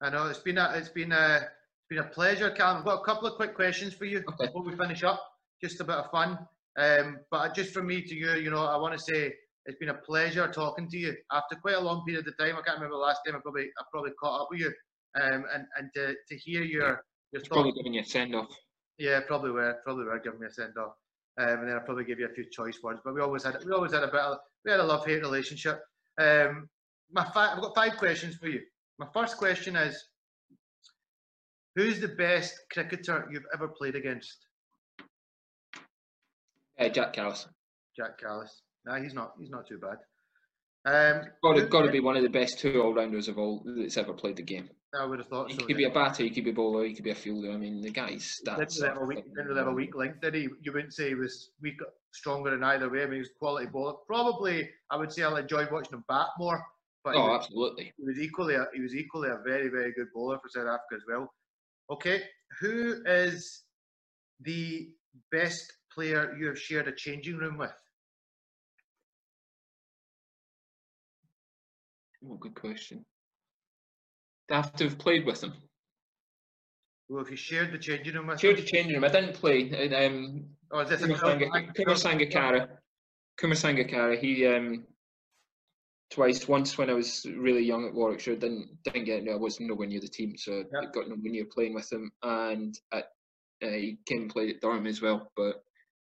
I know it's been a it's been a it's been a pleasure, Calum. I've got a couple of quick questions for you Okay. before we finish up. Just a bit of fun. Um, but just from me to you, you know, I want to say it's been a pleasure talking to you after quite a long period of time. I can't remember the last time I probably I probably caught up with you. Um, and and to, to hear your your It's probably giving you a send off. Yeah, probably were probably were giving me a send off. Um, and then I'll probably give you a few choice words. But we always had we always had a bit of we had a love hate relationship. Um, my fi- I've got five questions for you. My first question is, who's the best cricketer you've ever played against? Uh, Jacques Kallis. Jacques Kallis. Nah, he's not. He's not too bad. Um, Got to, got to be one of the best two all rounders of all that's ever played the game. I would have thought He so. could be a batter, he could be a bowler, he could be a fielder. I mean, the guy's Didn't stats. really have a weak, didn't have a weak link, did he? You wouldn't say he was weak, stronger in either way. I mean, he was quality bowler. Probably, I would say I enjoyed watching him bat more. But he Oh, was- absolutely. he was equally a, he was equally a very very good bowler for South Africa as well. Okay, who is the best player you have shared a changing room with? Oh, good question. I have to have played with him? Well, if you shared the changing room with Shared the him, changing room. I didn't play. Um, or is this a Kumar Sanga- Kumar Sangakkara. Kumar He um, twice. Once when I was really young at Warwickshire, didn't didn't get. I was nowhere near the team, so Yeah. I got nowhere near playing with him. And at, uh, he came and played at Durham as well, but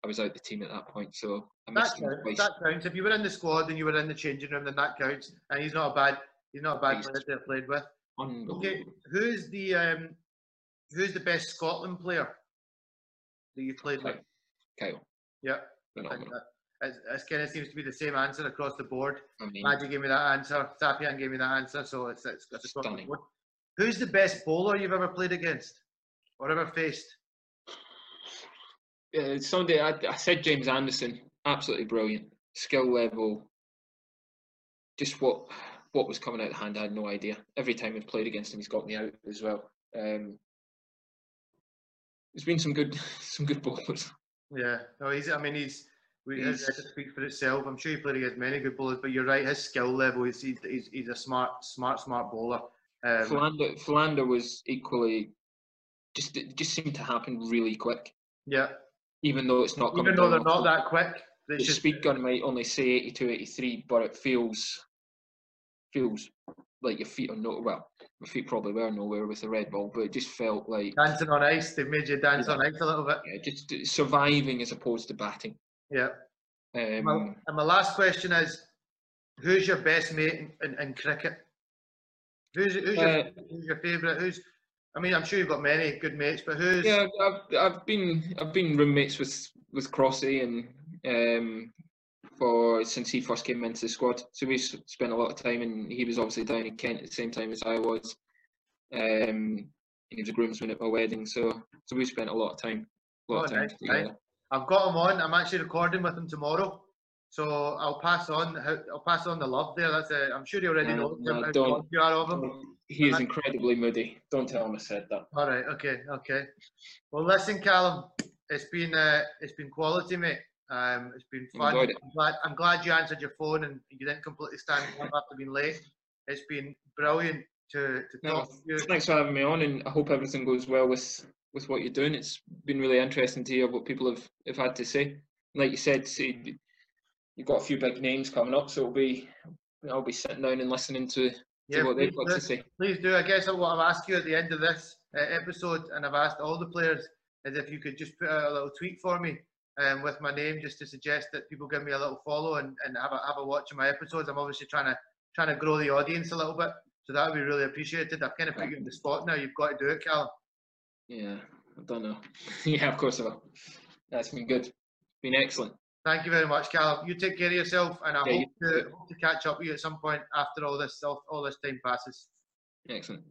I was out the team at that point, so I That missed him counts. twice. That counts. If you were in the squad and you were in the changing room, then that counts. And he's not a bad. He's not a bad He's- player to have played with. Okay, who's the um, who's the best Scotland player that you played with? Kyle, Yeah, phenomenal. That. It, it kind of seems to be the same answer across the board. I mean, Magic gave me that answer. Safyaan gave me that answer. So it's it's, it's across the Stunning. board. Who's the best bowler you've ever played against or ever faced? uh, Sunday I, I said James Anderson, absolutely brilliant, skill level. Just what what was coming out of the hand, I had no idea. Every time I've played against him, he's got me out as well. Um, there's been some good (laughs) some good bowlers. Yeah, no, he's. I mean, he's. His speaks for itself. I'm sure he played against many good bowlers, but you're right. His skill level is he's, he's, he's a smart, smart, smart bowler. Um, Philander Philander was equally just it just seemed to happen really quick, yeah, even though it's not even though they're not that quick, the, just speed gun might only say 82, 83, but it feels feels like your feet are no well. My feet probably were nowhere with the red ball, but it just felt like dancing on ice. They made you dance on ice a little bit. yeah, just surviving as opposed to batting. Yeah. Um, My, and my last question is, who's your best mate in, in, in cricket? Who's who's your, Uh, who's your favourite? Who's I mean, I'm sure you've got many good mates, but who's yeah, I've, I've been I've been roommates with with Crossy and um, for since he first came into the squad. So we spent a lot of time, and he was obviously down in Kent at the same time as I was. Um, he was a groomsman at my wedding, so so we spent a lot of time, a lot Oh, of time nice, together. I've got him on. I'm actually recording with him tomorrow, so I'll pass on. I'll pass on the love there. That's it. I'm sure he already No, knows no, you are of him. He is incredibly moody. Don't tell him I said that. All right. Okay. Okay. Well, listen, Calum. It's been uh, it's been quality, mate. Um, it's been fun. It. I'm glad, I'm glad you answered your phone and you didn't completely stand up after being late. It's been brilliant to, to No, talk to you. thanks for having me on, and I hope everything goes well with with what you're doing. It's been really interesting to hear what people have, have had to say. Like you said, see, you've got a few big names coming up, so it'll be I'll be sitting down and listening to, to Yeah, what they've got do. to say. Please do. I guess what I've asked you at the end of this uh, episode, and I've asked all the players, is if you could just put out a little tweet for me um, with my name, just to suggest that people give me a little follow and, and have a have a watch of my episodes. I'm obviously trying to trying to grow the audience a little bit, so that would be really appreciated. I've kind of put you in the spot now. You've got to do it, Calum. Yeah, I don't know. (laughs) yeah, of course I will. That's been good. Been excellent. Thank you very much, Calum. You take care of yourself, and I Yeah, hope to hope to catch up with you at some point after all this all, all this time passes. Excellent.